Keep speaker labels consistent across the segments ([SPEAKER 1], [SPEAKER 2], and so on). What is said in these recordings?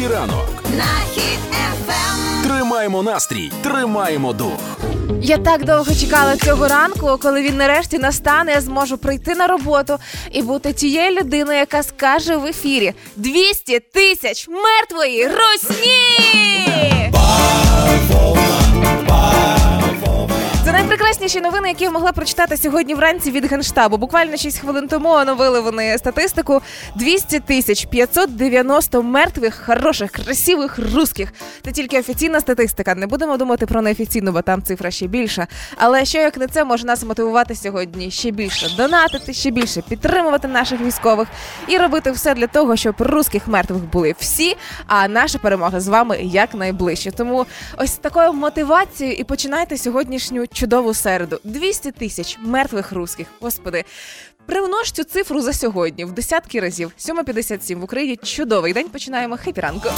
[SPEAKER 1] Хеппі ранок.
[SPEAKER 2] на хід ефем.
[SPEAKER 1] Тримаємо настрій, тримаємо дух.
[SPEAKER 3] Я так довго чекала цього ранку, коли він нарешті настане, я зможу прийти на роботу і бути тією людиною, яка скаже в ефірі 200 тисяч мертвої русні! Це найпрекрасніші новини, які я могла прочитати сьогодні вранці від генштабу. Буквально 6 хвилин тому оновили вони статистику 200 тисяч 590 мертвих, хороших, красивих русських. Це тільки офіційна статистика. Не будемо думати про неофіційну, бо там цифра ще більша. Але що як не це може нас мотивувати сьогодні ще більше донатити, ще більше підтримувати наших військових і робити все для того, щоб русських мертвих були всі, а наша перемога з вами якнайближче. Тому ось такою мотивацією і починайте сьогоднішню чудову середу. 200 тисяч мертвих русських. Господи. Примнож цю цифру за сьогодні в десятки разів. 7.57 в Україні. Чудовий день. Починаємо хепі ранку.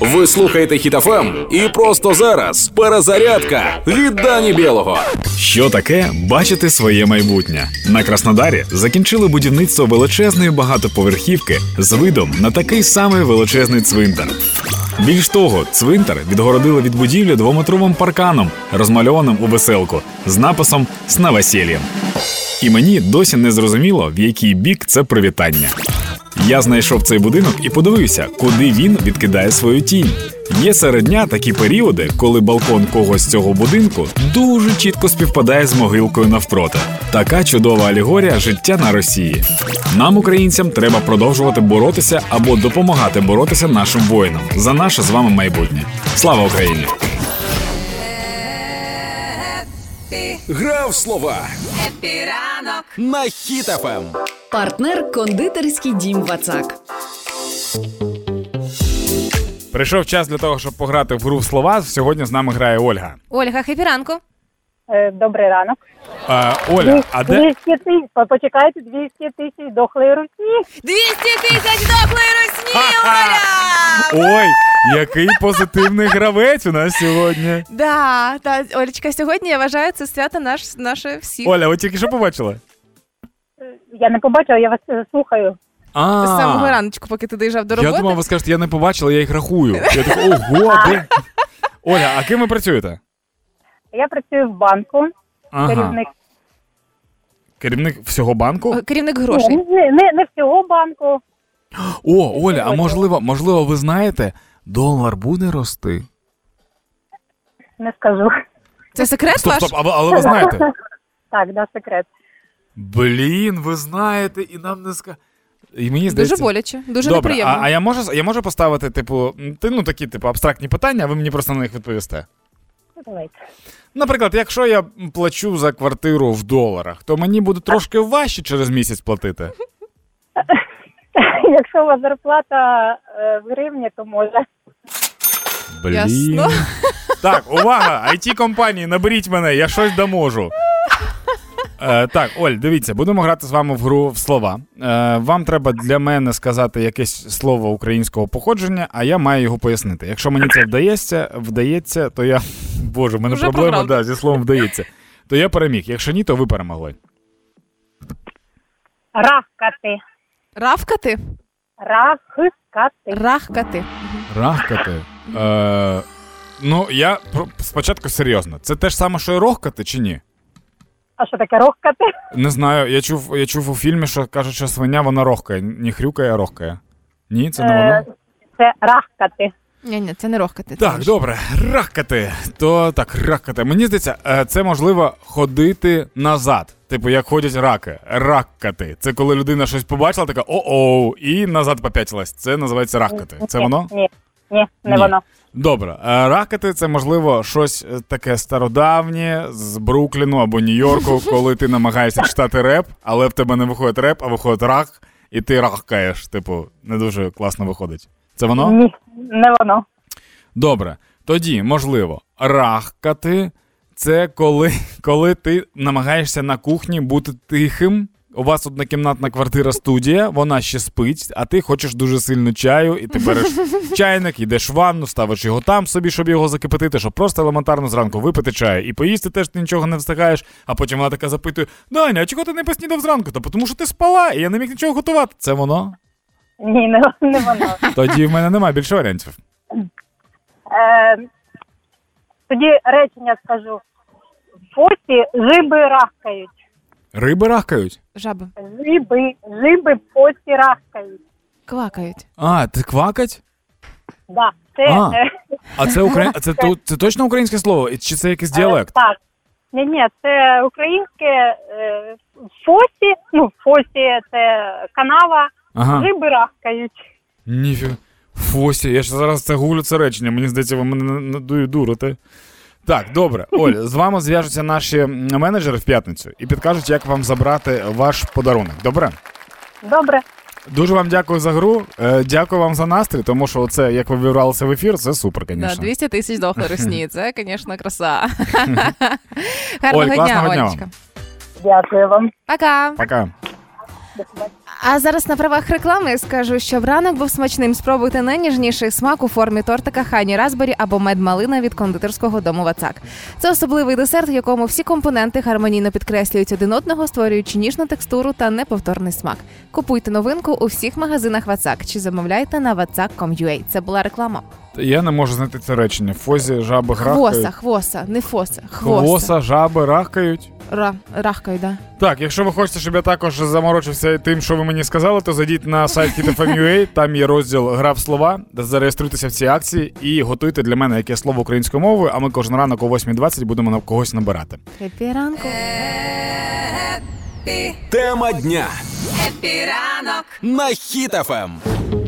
[SPEAKER 1] Ви слухаєте Хітофем і просто зараз перезарядка від Дані Білого.
[SPEAKER 4] Що таке бачити своє майбутнє? На Краснодарі закінчили будівництво величезної багатоповерхівки з видом на такий самий величезний цвинтар. Більш того, цвинтар відгородили від будівлі двометровим парканом, розмальованим у веселку, з написом «З новосельем». І мені досі не зрозуміло, в який бік це привітання. Я знайшов цей будинок і подивився, куди він відкидає свою тінь. Є серед дня такі періоди, коли балкон когось з цього будинку дуже чітко співпадає з могилкою навпроти. Така чудова алегорія життя на Росії. Нам, українцям, треба продовжувати боротися або допомагати боротися нашим воїнам за наше з вами майбутнє. Слава Україні!
[SPEAKER 1] Грав слова
[SPEAKER 2] Епіранок.
[SPEAKER 1] на Хітофем.
[SPEAKER 5] Партнер кондитерський дім Вацак.
[SPEAKER 4] Прийшов час для того, щоб пограти в гру в слова. Сьогодні з нами грає Ольга.
[SPEAKER 3] Ольга, хепі ранку.
[SPEAKER 6] Е, Добрий ранок.
[SPEAKER 4] Е, Оля, а де
[SPEAKER 6] 200 тисяч, почекайте, 200 тисяч дохлої Русі.
[SPEAKER 3] 200 тисяч дохлої русні, Оля!
[SPEAKER 4] ой, який позитивний гравець у нас сьогодні.
[SPEAKER 3] Да, та Олечка, сьогодні я вважаю це свято наш, наше всіх.
[SPEAKER 4] Оля, ви тільки що побачили?
[SPEAKER 6] Я не побачила, я вас е, слухаю.
[SPEAKER 4] А,
[SPEAKER 3] З самого раночку, поки ти доїжджав до роботи.
[SPEAKER 4] Я думав, ви скажете, я не побачила, я їх рахую. Я так, ого, де? Оля, а ким ви працюєте?
[SPEAKER 6] Я працюю в банку,
[SPEAKER 4] Ага.
[SPEAKER 6] керівник
[SPEAKER 4] Керівник всього банку?
[SPEAKER 3] Е, Керівник грошей.
[SPEAKER 6] не, не, не всього банку.
[SPEAKER 4] О, Оля, а можливо, можливо, ви знаєте, долар буде рости?
[SPEAKER 6] Не скажу.
[SPEAKER 3] Це секрет
[SPEAKER 4] Стоп,
[SPEAKER 3] ваш?
[SPEAKER 4] стоп, а ви- але ви знаєте.
[SPEAKER 6] Так, да, секрет.
[SPEAKER 4] Блін, ви знаєте, і нам не ска. І мені здається.
[SPEAKER 3] Дуже боляче, дуже
[SPEAKER 4] Добре,
[SPEAKER 3] неприємно.
[SPEAKER 4] а, а я можу я можу поставити, типу, м, ти, ну такі, типу, абстрактні питання, а ви мені просто на них відповісте.
[SPEAKER 6] Давайте.
[SPEAKER 4] Наприклад, якщо я плачу за квартиру в доларах, то мені буде трошки важче через місяць платити.
[SPEAKER 6] Якщо у вас зарплата е, в гривні, то може.
[SPEAKER 4] Блін.
[SPEAKER 3] Ясно.
[SPEAKER 4] Так, увага! it компанії наберіть мене, я щось доможу. Е, так, Оль, дивіться, будемо грати з вами в гру в слова. Е, вам треба для мене сказати якесь слово українського походження, а я маю його пояснити. Якщо мені це вдається, вдається, то я. Боже, в мене
[SPEAKER 3] Вже
[SPEAKER 4] проблема
[SPEAKER 3] програв.
[SPEAKER 4] да, зі словом вдається. То я переміг. Якщо ні, то ви перемогли.
[SPEAKER 6] Рахкати.
[SPEAKER 3] Равкати?
[SPEAKER 6] Рахкати.
[SPEAKER 3] Рахкати.
[SPEAKER 4] Рахкати. Е, ну, я про- спочатку серйозно. Це те ж саме, що і рохкати, чи ні?
[SPEAKER 6] А що таке рохкати?
[SPEAKER 4] Не знаю, я чув, я чув у фільмі, що кажуть, що свиня вона рохкає. Не хрюкає, а рохкає. Ні, це не
[SPEAKER 6] Е,
[SPEAKER 4] воно.
[SPEAKER 6] Це рахкати.
[SPEAKER 3] Ні, ні, це не рохкати.
[SPEAKER 4] Так, добре, рахкати. То так, рахкати. Мені здається, е, це можливо ходити назад. Типу, як ходять раки. Раккати. Це коли людина щось побачила, така о-оу, і назад попятилась. Це називається рахкати. Це
[SPEAKER 6] Ні,
[SPEAKER 4] воно?
[SPEAKER 6] Ні, ні, не
[SPEAKER 4] Ні.
[SPEAKER 6] воно.
[SPEAKER 4] Добре, е, ракати це можливо щось е, таке стародавнє з Брукліну або Нью-Йорку, коли ти намагаєшся читати реп, але в тебе не виходить реп, а виходить рак, і ти рахкаєш. Типу, не дуже класно виходить. Це воно?
[SPEAKER 6] Ні, не воно.
[SPEAKER 4] Добре. Тоді, можливо, рахкати це коли, коли ти намагаєшся на кухні бути тихим. У вас однокімнатна квартира студія, вона ще спить, а ти хочеш дуже сильно чаю, і ти береш чайник, йдеш в ванну, ставиш його там собі, щоб його закипятити, щоб просто елементарно зранку випити чаю. І поїсти теж ти нічого не встигаєш. А потім вона така запитує: Даня, а чого ти не поснідав зранку? Та тому що ти спала, і я не міг нічого готувати. Це воно?
[SPEAKER 6] Ні, не, не воно.
[SPEAKER 4] Тоді в мене немає більше варіантів.
[SPEAKER 6] Е, тоді речення скажу. В фосі жиби рахкають.
[SPEAKER 4] Риби рахкають.
[SPEAKER 3] Жаби
[SPEAKER 6] Жиби, жиби в рахкають.
[SPEAKER 3] квакають.
[SPEAKER 4] А, ти квакать?
[SPEAKER 6] Да, це
[SPEAKER 4] А.
[SPEAKER 6] е,
[SPEAKER 4] А це укра... а це, то- це точно українське слово? Чи це якийсь діалект?
[SPEAKER 6] так. Ні, ні, це українське е, фосі, ну, фосі це канава,
[SPEAKER 4] Ага.
[SPEAKER 6] жиби рахкають.
[SPEAKER 4] Ніфіг. Фосі, я ж зараз це гуглю це речення. Мені здається, ви мене на- надує дурите. Так, добре. Оль, з вами зв'яжуться наші менеджери в п'ятницю і підкажуть, як вам забрати ваш подарунок. Добре?
[SPEAKER 6] Добре.
[SPEAKER 4] Дуже вам дякую за гру. Е, дякую вам за настрій, тому що це, як ви вибралися в ефір, це супер,
[SPEAKER 3] Да,
[SPEAKER 4] звісно.
[SPEAKER 3] 200 тисяч дохлих русні. Це, звісно, краса. Гарного
[SPEAKER 4] класного дня
[SPEAKER 3] Олечка.
[SPEAKER 4] вам.
[SPEAKER 6] Дякую вам.
[SPEAKER 3] Пока.
[SPEAKER 4] Пока.
[SPEAKER 3] А зараз на правах реклами скажу, що ранок був смачним. Спробуйте найніжніший смак у формі тортика Хані Разбері або медмалина від кондитерського дому Вацак. Це особливий десерт, в якому всі компоненти гармонійно підкреслюють один одного, створюючи ніжну текстуру та неповторний смак. Купуйте новинку у всіх магазинах Вацак чи замовляйте на vatsak.com.ua. Це була реклама.
[SPEAKER 4] Я не можу знайти це речення. Фозі, жаби
[SPEAKER 3] Хвоса,
[SPEAKER 4] грахкають.
[SPEAKER 3] хвоса, не фоса. Хвоса.
[SPEAKER 4] Хвоса, жаби рахкають.
[SPEAKER 3] Ра, рахкою, да.
[SPEAKER 4] Так, якщо ви хочете, щоб я також заморочився тим, що ви мені сказали, то зайдіть на сайт HitFM.ua, там є розділ Гра в слова, де зареєструйтеся в цій акції і готуйте для мене яке слово українською мовою, а ми кожен ранок о 8.20 будемо на когось набирати.
[SPEAKER 3] Хеппі ранку.
[SPEAKER 1] Тема дня
[SPEAKER 2] епіранок.
[SPEAKER 1] на Ем.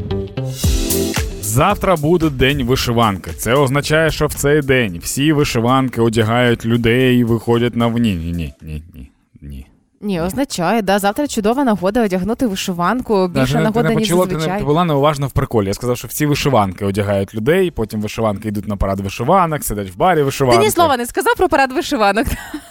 [SPEAKER 4] Завтра буде день вишиванки. Це означає, що в цей день всі вишиванки одягають людей і виходять на ні, ні, ні, ні, ні, ні.
[SPEAKER 3] Означає, да. Завтра чудова нагода одягнути вишиванку. Більше
[SPEAKER 4] Даже
[SPEAKER 3] нагода,
[SPEAKER 4] ти не
[SPEAKER 3] ніж
[SPEAKER 4] почула, ти
[SPEAKER 3] зазвичай.
[SPEAKER 4] не була неуважна в приколі. Я сказав, що всі вишиванки одягають людей, потім вишиванки йдуть на парад вишиванок, сидять в барі
[SPEAKER 3] Ти
[SPEAKER 4] вишиванки.
[SPEAKER 3] ні слова не сказав про парад вишиванок.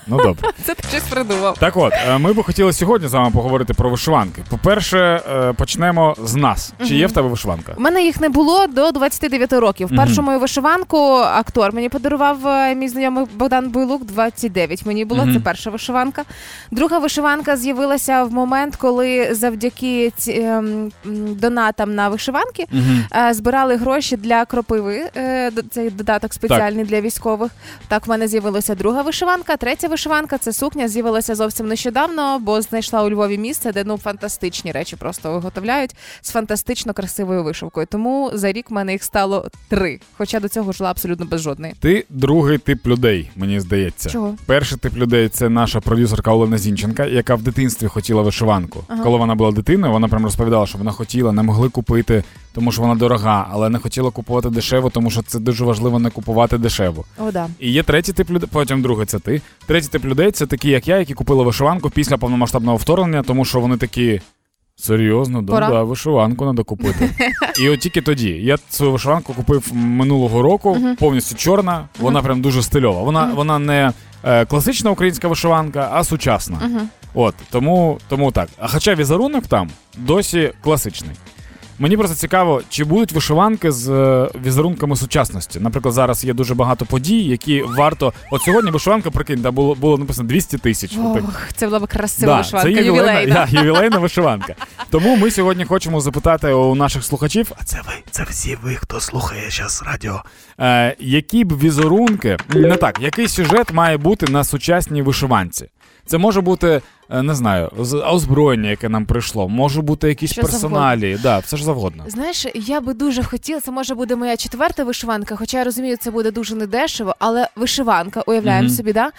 [SPEAKER 4] Ну добре.
[SPEAKER 3] Це ти щось придумав.
[SPEAKER 4] Так от, е, ми би хотіли сьогодні з вами поговорити про вишиванки. По-перше, е, почнемо з нас. Чи є в тебе вишиванка?
[SPEAKER 3] У мене їх не було до 29 років. Першу мою вишиванку актор мені подарував е, мій знайомий Богдан Буйлук. 29 мені було. Це перша вишиванка. Друга вишиванка з'явилася в момент, коли завдяки ці, ем, донатам на вишиванки е, збирали гроші для кропиви. е, Цей додаток спеціальний для військових. Так, в мене з'явилася друга вишиванка. Третя вишиванка це сукня. З'явилася зовсім нещодавно, бо знайшла у Львові місце, де ну фантастичні речі просто виготовляють з фантастично красивою вишивкою. Тому за рік в мене їх стало три. Хоча до цього жила абсолютно без жодної.
[SPEAKER 4] Ти другий тип людей, мені здається.
[SPEAKER 3] Чого?
[SPEAKER 4] Перший тип людей це наша продюсерка Олена Зінченка, яка в дитинстві хотіла вишиванку.
[SPEAKER 3] Ага.
[SPEAKER 4] Коли вона була дитиною, вона прям розповідала, що вона хотіла, не могли купити, тому що вона дорога, але не хотіла купувати дешево, тому що це дуже важливо не купувати дешево.
[SPEAKER 3] О, да.
[SPEAKER 4] І є третій тип людей, потім другий це ти. Третій тип людей це такі, як я, які купили вишиванку після повномасштабного вторгнення, тому що вони такі. Серйозно, да, да, вишиванку треба купити. І от тільки тоді. Я свою вишиванку купив минулого року, повністю чорна. Вона прям дуже стильова. Вона, вона не е, класична українська вишиванка, а сучасна. От тому, тому так. А хоча візерунок там досі класичний. Мені просто цікаво, чи будуть вишиванки з е, візерунками сучасності. Наприклад, зараз є дуже багато подій, які варто. От сьогодні вишиванка, прикинь, да, було, було написано 200 тисяч.
[SPEAKER 3] Ох, це була б красива
[SPEAKER 4] Да,
[SPEAKER 3] вишиванка,
[SPEAKER 4] це ювілейна,
[SPEAKER 3] ювілейна.
[SPEAKER 4] я, ювілейна вишиванка. Тому ми сьогодні хочемо запитати у наших слухачів, а це ви, це всі ви, хто слухає зараз радіо. Е, які б візерунки, не так, який сюжет має бути на сучасній вишиванці? Це може бути, не знаю, озброєння, яке нам прийшло, може бути якісь
[SPEAKER 3] Що
[SPEAKER 4] персоналі, да, все ж завгодно.
[SPEAKER 3] Знаєш, я би дуже хотіла, це може буде моя четверта вишиванка, хоча я розумію, це буде дуже недешево, але вишиванка, уявляємо
[SPEAKER 4] Мгм.
[SPEAKER 3] собі, да?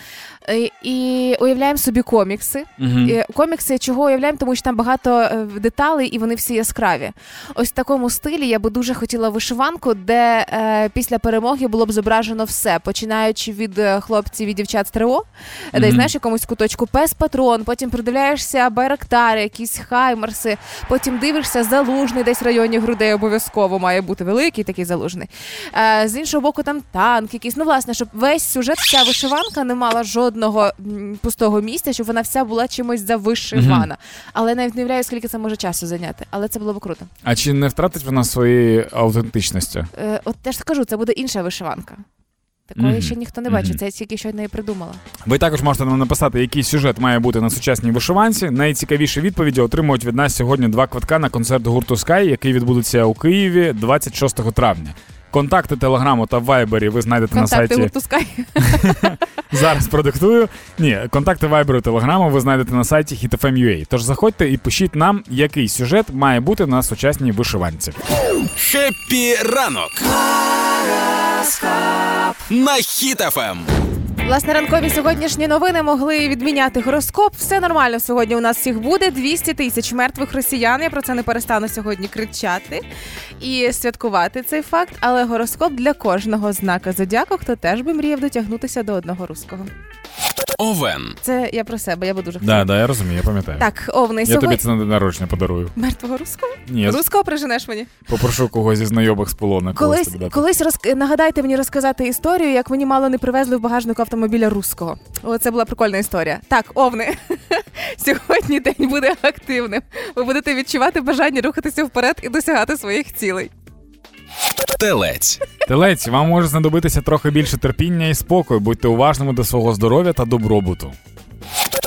[SPEAKER 3] І, і уявляємо собі комікси.
[SPEAKER 4] Мгм.
[SPEAKER 3] І комікси чого уявляємо, тому що там багато е, деталей і вони всі яскраві. Ось в такому стилі я би дуже хотіла вишиванку, де е, після перемоги було б зображено все, починаючи від е, хлопців і дівчат з ТРО, де
[SPEAKER 4] Мгм.
[SPEAKER 3] знаєш якомусь куточку пес патрон, потім придивляєшся байрактари, якісь хаймерси, потім дивишся залужний, десь в районі грудей обов'язково має бути великий такий залужний. Е, з іншого боку, там танк якийсь. Ну, власне, щоб весь сюжет, вся вишиванка не мала жодного пустого місця, щоб вона вся була чимось завишивана. Але навіть не уявляю, скільки це може часу зайняти. Але це було б круто.
[SPEAKER 4] А чи не втратить вона своєї автентичності?
[SPEAKER 3] Е, от я ж кажу, це буде інша вишиванка. Такої
[SPEAKER 4] Мгм.
[SPEAKER 3] ще ніхто не бачив.
[SPEAKER 4] Мгм.
[SPEAKER 3] Це я тільки щойно і придумала.
[SPEAKER 4] Ви також можете нам написати, який сюжет має бути на сучасній вишиванці. Найцікавіші відповіді отримують від нас сьогодні два квитка на концерт гурту Sky, який відбудеться у Києві 26 травня. Контакти телеграму та вайбері ви знайдете на сайті.
[SPEAKER 3] гурту Sky.
[SPEAKER 4] Зараз продиктую. Ні, контакти вайберу телеграму ви знайдете на сайті hitfm.ua. Тож заходьте і пишіть нам, який сюжет має бути на сучасній вишиванці.
[SPEAKER 1] Happy ранок! На Ем. Хіт FM.
[SPEAKER 3] Власне, ранкові сьогоднішні новини могли відміняти гороскоп. Все нормально сьогодні у нас всіх буде. 200 тисяч мертвих росіян. Я про це не перестану сьогодні кричати і святкувати цей факт. Але гороскоп для кожного знака зодіаку, хто теж би мріяв дотягнутися до одного руського.
[SPEAKER 1] Овен.
[SPEAKER 3] Це я про себе, я буду дуже хотіла.
[SPEAKER 4] Да, да, я розумію, я пам'ятаю.
[SPEAKER 3] Так, овни
[SPEAKER 4] Я
[SPEAKER 3] сьогодні.
[SPEAKER 4] тобі це на день народження подарую.
[SPEAKER 3] Мертвого руського?
[SPEAKER 4] Ні,
[SPEAKER 3] Руського приженеш мені.
[SPEAKER 4] попрошу когось зі знайомих з полона. когось
[SPEAKER 3] Колись,
[SPEAKER 4] тобі дати.
[SPEAKER 3] колись роз... нагадайте мені розказати історію, як мені мало не привезли в багажнику автомобіля руського. О, це була прикольна історія. Так, овни. Сьогодні день буде активним. Ви будете відчувати бажання рухатися вперед і досягати своїх цілей.
[SPEAKER 1] Телець.
[SPEAKER 4] Телець, вам може знадобитися трохи більше терпіння і спокою. Будьте уважними до свого здоров'я та добробуту.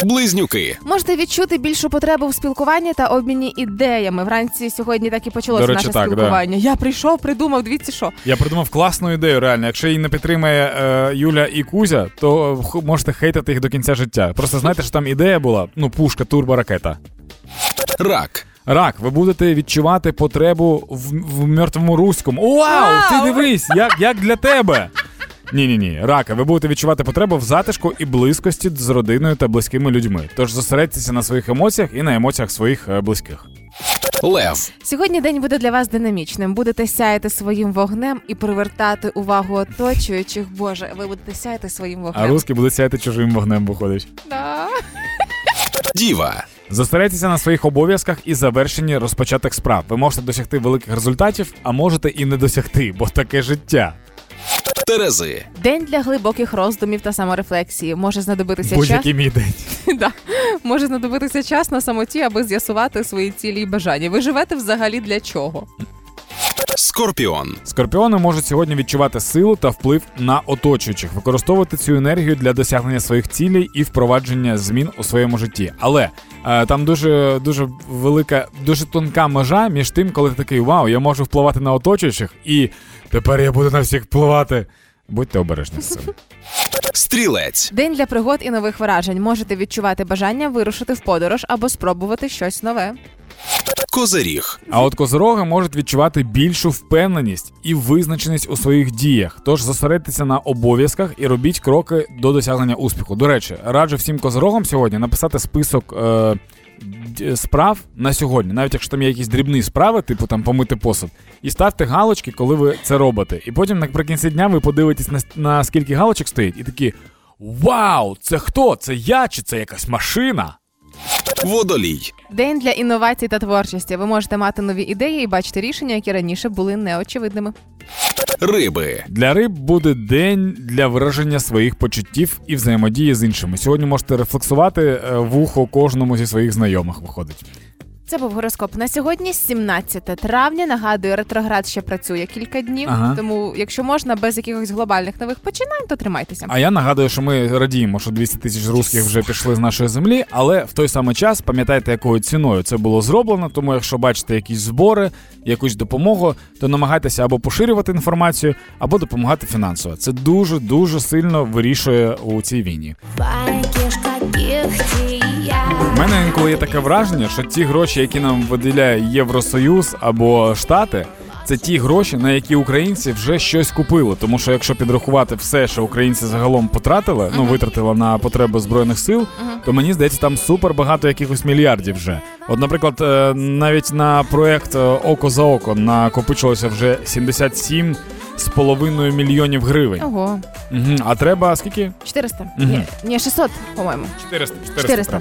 [SPEAKER 1] Близнюки.
[SPEAKER 3] Можете відчути більшу потребу в спілкуванні та обміні ідеями. Вранці сьогодні так і почалося
[SPEAKER 4] До речі,
[SPEAKER 3] наше
[SPEAKER 4] так, да.
[SPEAKER 3] спілкування. Я прийшов, придумав, дивіться що.
[SPEAKER 4] Я придумав класну ідею, реально. Якщо її не підтримає е, Юля і Кузя, то х- можете хейтити їх до кінця життя. Просто знайте, що там ідея була: ну, пушка, турборакета.
[SPEAKER 1] Рак.
[SPEAKER 4] Рак, ви будете відчувати потребу в, в мертвому руському. Вау! Ти дивись, як, як для тебе. Ні, ні, ні, рака, ви будете відчувати потребу в затишку і близькості з родиною та близькими людьми. Тож зосередьтеся на своїх емоціях і на емоціях своїх е, близьких.
[SPEAKER 1] Лев.
[SPEAKER 3] Сьогодні день буде для вас динамічним. Будете сяяти своїм вогнем і привертати увагу оточуючих. Боже, ви будете сяяти своїм вогнем.
[SPEAKER 4] А русські будуть сяяти чужим вогнем, виходить.
[SPEAKER 3] Да.
[SPEAKER 1] Діва.
[SPEAKER 4] Зосередьтеся на своїх обов'язках і завершенні розпочатих справ. Ви можете досягти великих результатів, а можете і не досягти, бо таке життя.
[SPEAKER 1] Терези.
[SPEAKER 3] День для глибоких роздумів та саморефлексії. Може знадобитися час.
[SPEAKER 4] Будь-який мій день.
[SPEAKER 3] да. Може знадобитися час на самоті, аби з'ясувати свої цілі і бажання. Ви живете взагалі для чого?
[SPEAKER 1] Скорпіон.
[SPEAKER 4] Скорпіони можуть сьогодні відчувати силу та вплив на оточуючих, використовувати цю енергію для досягнення своїх цілей і впровадження змін у своєму житті. Але е, там дуже дуже велика, дуже тонка межа між тим, коли ти такий вау, я можу впливати на оточуючих, і тепер я буду на всіх впливати. Будьте обережні з цим.
[SPEAKER 1] Стрілець.
[SPEAKER 3] День для пригод і нових вражень. Можете відчувати бажання вирушити в подорож або спробувати щось нове.
[SPEAKER 1] Козиріг.
[SPEAKER 4] А от козороги можуть відчувати більшу впевненість і визначеність у своїх діях. Тож зосередьтеся на обов'язках і робіть кроки до досягнення успіху. До речі, раджу всім козорогам сьогодні написати список. Е- Справ на сьогодні, навіть якщо там є якісь дрібні справи, типу там помити посуд, і ставте галочки, коли ви це робите. І потім наприкінці дня ви подивитесь на, на скільки галочок стоїть, і такі: Вау, це хто? Це я чи це якась машина?
[SPEAKER 1] Водолій.
[SPEAKER 3] День для інновацій та творчості. Ви можете мати нові ідеї і бачити рішення, які раніше були неочевидними.
[SPEAKER 1] Риби.
[SPEAKER 4] Для риб буде день для вираження своїх почуттів і взаємодії з іншими. Сьогодні можете рефлексувати е, вухо кожному зі своїх знайомих. Виходить.
[SPEAKER 3] Це був гороскоп на сьогодні, 17 травня. Нагадую, ретроград ще працює кілька днів.
[SPEAKER 4] Ага.
[SPEAKER 3] Тому, якщо можна, без якихось глобальних нових починань, то тримайтеся.
[SPEAKER 4] А я нагадую, що ми радіємо, що 200 тисяч русських вже пішли з нашої землі, але в той самий час пам'ятайте, якою ціною це було зроблено. Тому, якщо бачите якісь збори, якусь допомогу, то намагайтеся або поширювати інформацію, або допомагати фінансово. Це дуже дуже сильно вирішує у цій війні. Мене інколи є таке враження, що ті гроші, які нам виділяє Євросоюз або Штати, це ті гроші, на які українці вже щось купили. Тому що якщо підрахувати все, що українці загалом потратили, ну витратили на потреби збройних сил, то мені здається, там супер багато якихось мільярдів вже. От, наприклад, е, навіть на проект е, Око за око накопичилося вже 77 з половиною мільйонів гривень.
[SPEAKER 3] Ого,
[SPEAKER 4] Угу. А треба скільки?
[SPEAKER 3] 400.
[SPEAKER 4] Мгм.
[SPEAKER 3] Ні, ні, 600, по-моєму.
[SPEAKER 4] 400. 400.
[SPEAKER 3] 400.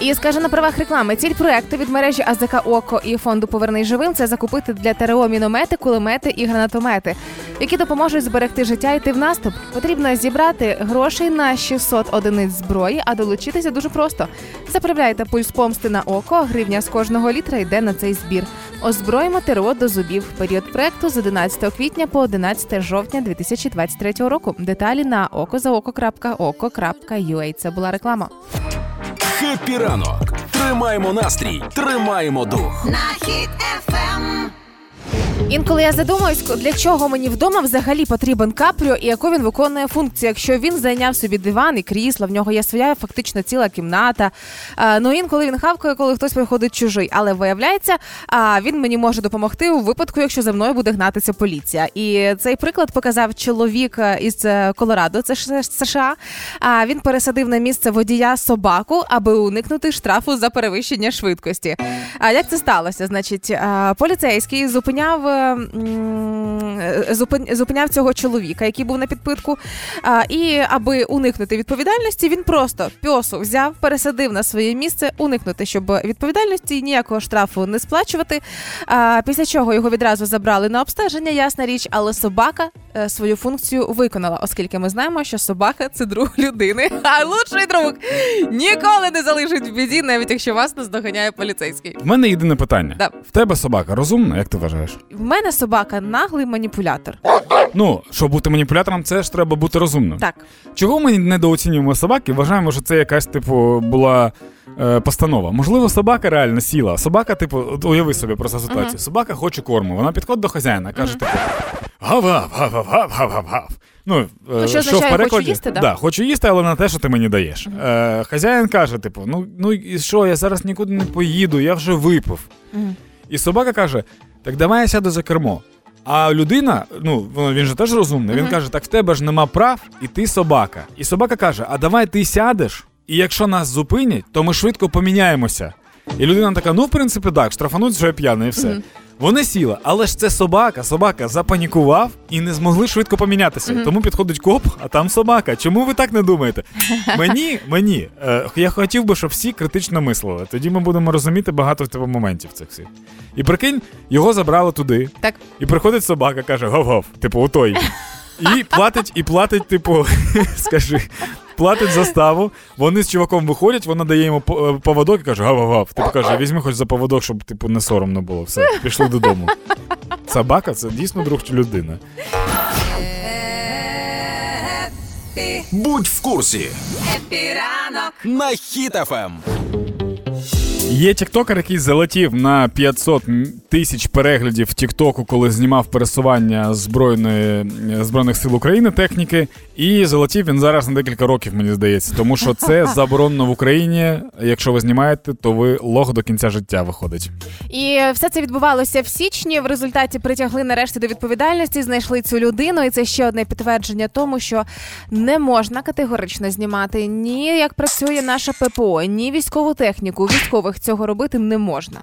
[SPEAKER 3] І скаже на правах реклами. Ціль проекту від мережі АЗК Око і фонду Повернись живим це закупити для ТРО міномети, кулемети і гранатомети, які допоможуть зберегти життя і йти в наступ. Потрібно зібрати грошей на 600 одиниць зброї, а долучитися дуже просто. Заправляйте пульс помсти на око, гривня з кожного літра йде на цей збір. Озброїмо ТРО до зубів. Період проекту з 11 квітня по 11 жовтня 2023 року. Деталі на okozaoko.oko.ua. Це була реклама.
[SPEAKER 1] Хеппі ранок. Тримаємо настрій, тримаємо дух.
[SPEAKER 2] на хід ефем.
[SPEAKER 3] Інколи я задумуюсь, для чого мені вдома взагалі потрібен капріо і яку він виконує функцію. Якщо він зайняв собі диван і крісло, в нього є своя фактично ціла кімната. А, ну інколи він хавкає, коли хтось приходить чужий. Але виявляється, а, він мені може допомогти у випадку, якщо за мною буде гнатися поліція. І цей приклад показав чоловік е, із е, Колорадо, це США. А він пересадив на місце водія собаку, аби уникнути штрафу за перевищення швидкості. А як це сталося? Значить, поліцейський зупиняв. Е, Зупиняв цього чоловіка, який був на підпитку. І аби уникнути відповідальності, він просто пьосу взяв, пересадив на своє місце, уникнути, щоб відповідальності ніякого штрафу не сплачувати. Після чого його відразу забрали на обстеження, ясна річ, але собака е, свою функцію виконала, оскільки ми знаємо, що собака це друг людини. А лучший друг ніколи не залишить в біді, навіть якщо вас наздоганяє поліцейський.
[SPEAKER 4] В мене єдине питання:
[SPEAKER 3] Да.
[SPEAKER 4] в тебе собака розумна, як ти вважаєш?
[SPEAKER 3] В мене собака наглий маніпулятор.
[SPEAKER 4] Ну, щоб бути маніпулятором, це ж треба бути розумним.
[SPEAKER 3] Так.
[SPEAKER 4] Чого ми недооцінюємо собаки? Вважаємо, що це якась, типу, була е, постанова. Можливо, собака реально сіла. Собака, типу, от уяви собі просто ситуацію. Собака хоче корму. Вона підходить до хазяїна, каже, типу, гав-гав, гав-гав, гав-гав, гав. Ну, е,
[SPEAKER 3] Ну, що означає, хочу їсти, да?
[SPEAKER 4] Да, хочу їсти, але на те, що ти мені даєш. Е, хазяїн каже, типу, ну, ну і що, я зараз нікуди не поїду, я вже випив. І собака каже: так давай я сяду за кермо. А людина, ну він же теж розумний. Він каже: так в тебе ж нема прав, і ти собака. І собака каже: А давай ти сядеш, і якщо нас зупинять, то ми швидко поміняємося. І людина така: ну, в принципі, так, штрафануть, вже п'яний, і все. Вони сіли, але ж це собака. Собака запанікував і не змогли швидко помінятися. Тому підходить коп, а там собака. Чому ви так не думаєте? Мені, мені, е, я хотів би, щоб всі критично мислили. Тоді ми будемо розуміти багато типу, моментів цих всіх. І прикинь, його забрали туди.
[SPEAKER 3] Так.
[SPEAKER 4] І приходить собака, каже: гов-гов, типу, отой. І платить, і платить, типу, скажи, платить заставу. Вони з чуваком виходять, вона дає йому по- е, поводок і каже: гав-гав. Типу каже, візьми хоч за поводок, щоб типу не соромно було. Все, пішли додому. Собака це дійсно друг людини.
[SPEAKER 1] Будь в курсі
[SPEAKER 2] Епіранок
[SPEAKER 1] на Ем.
[SPEAKER 4] Є тіктокер, який залетів на 500 тисяч переглядів в Тіктоку, коли знімав пересування збройної збройних сил України техніки. І залетів він зараз на декілька років, мені здається, тому що це заборонено в Україні. Якщо ви знімаєте, то ви лох до кінця життя виходить.
[SPEAKER 3] І все це відбувалося в січні. В результаті притягли нарешті до відповідальності, знайшли цю людину, і це ще одне підтвердження тому, що не можна категорично знімати ні як працює наша ППО, ні військову техніку. Військових цього робити не можна.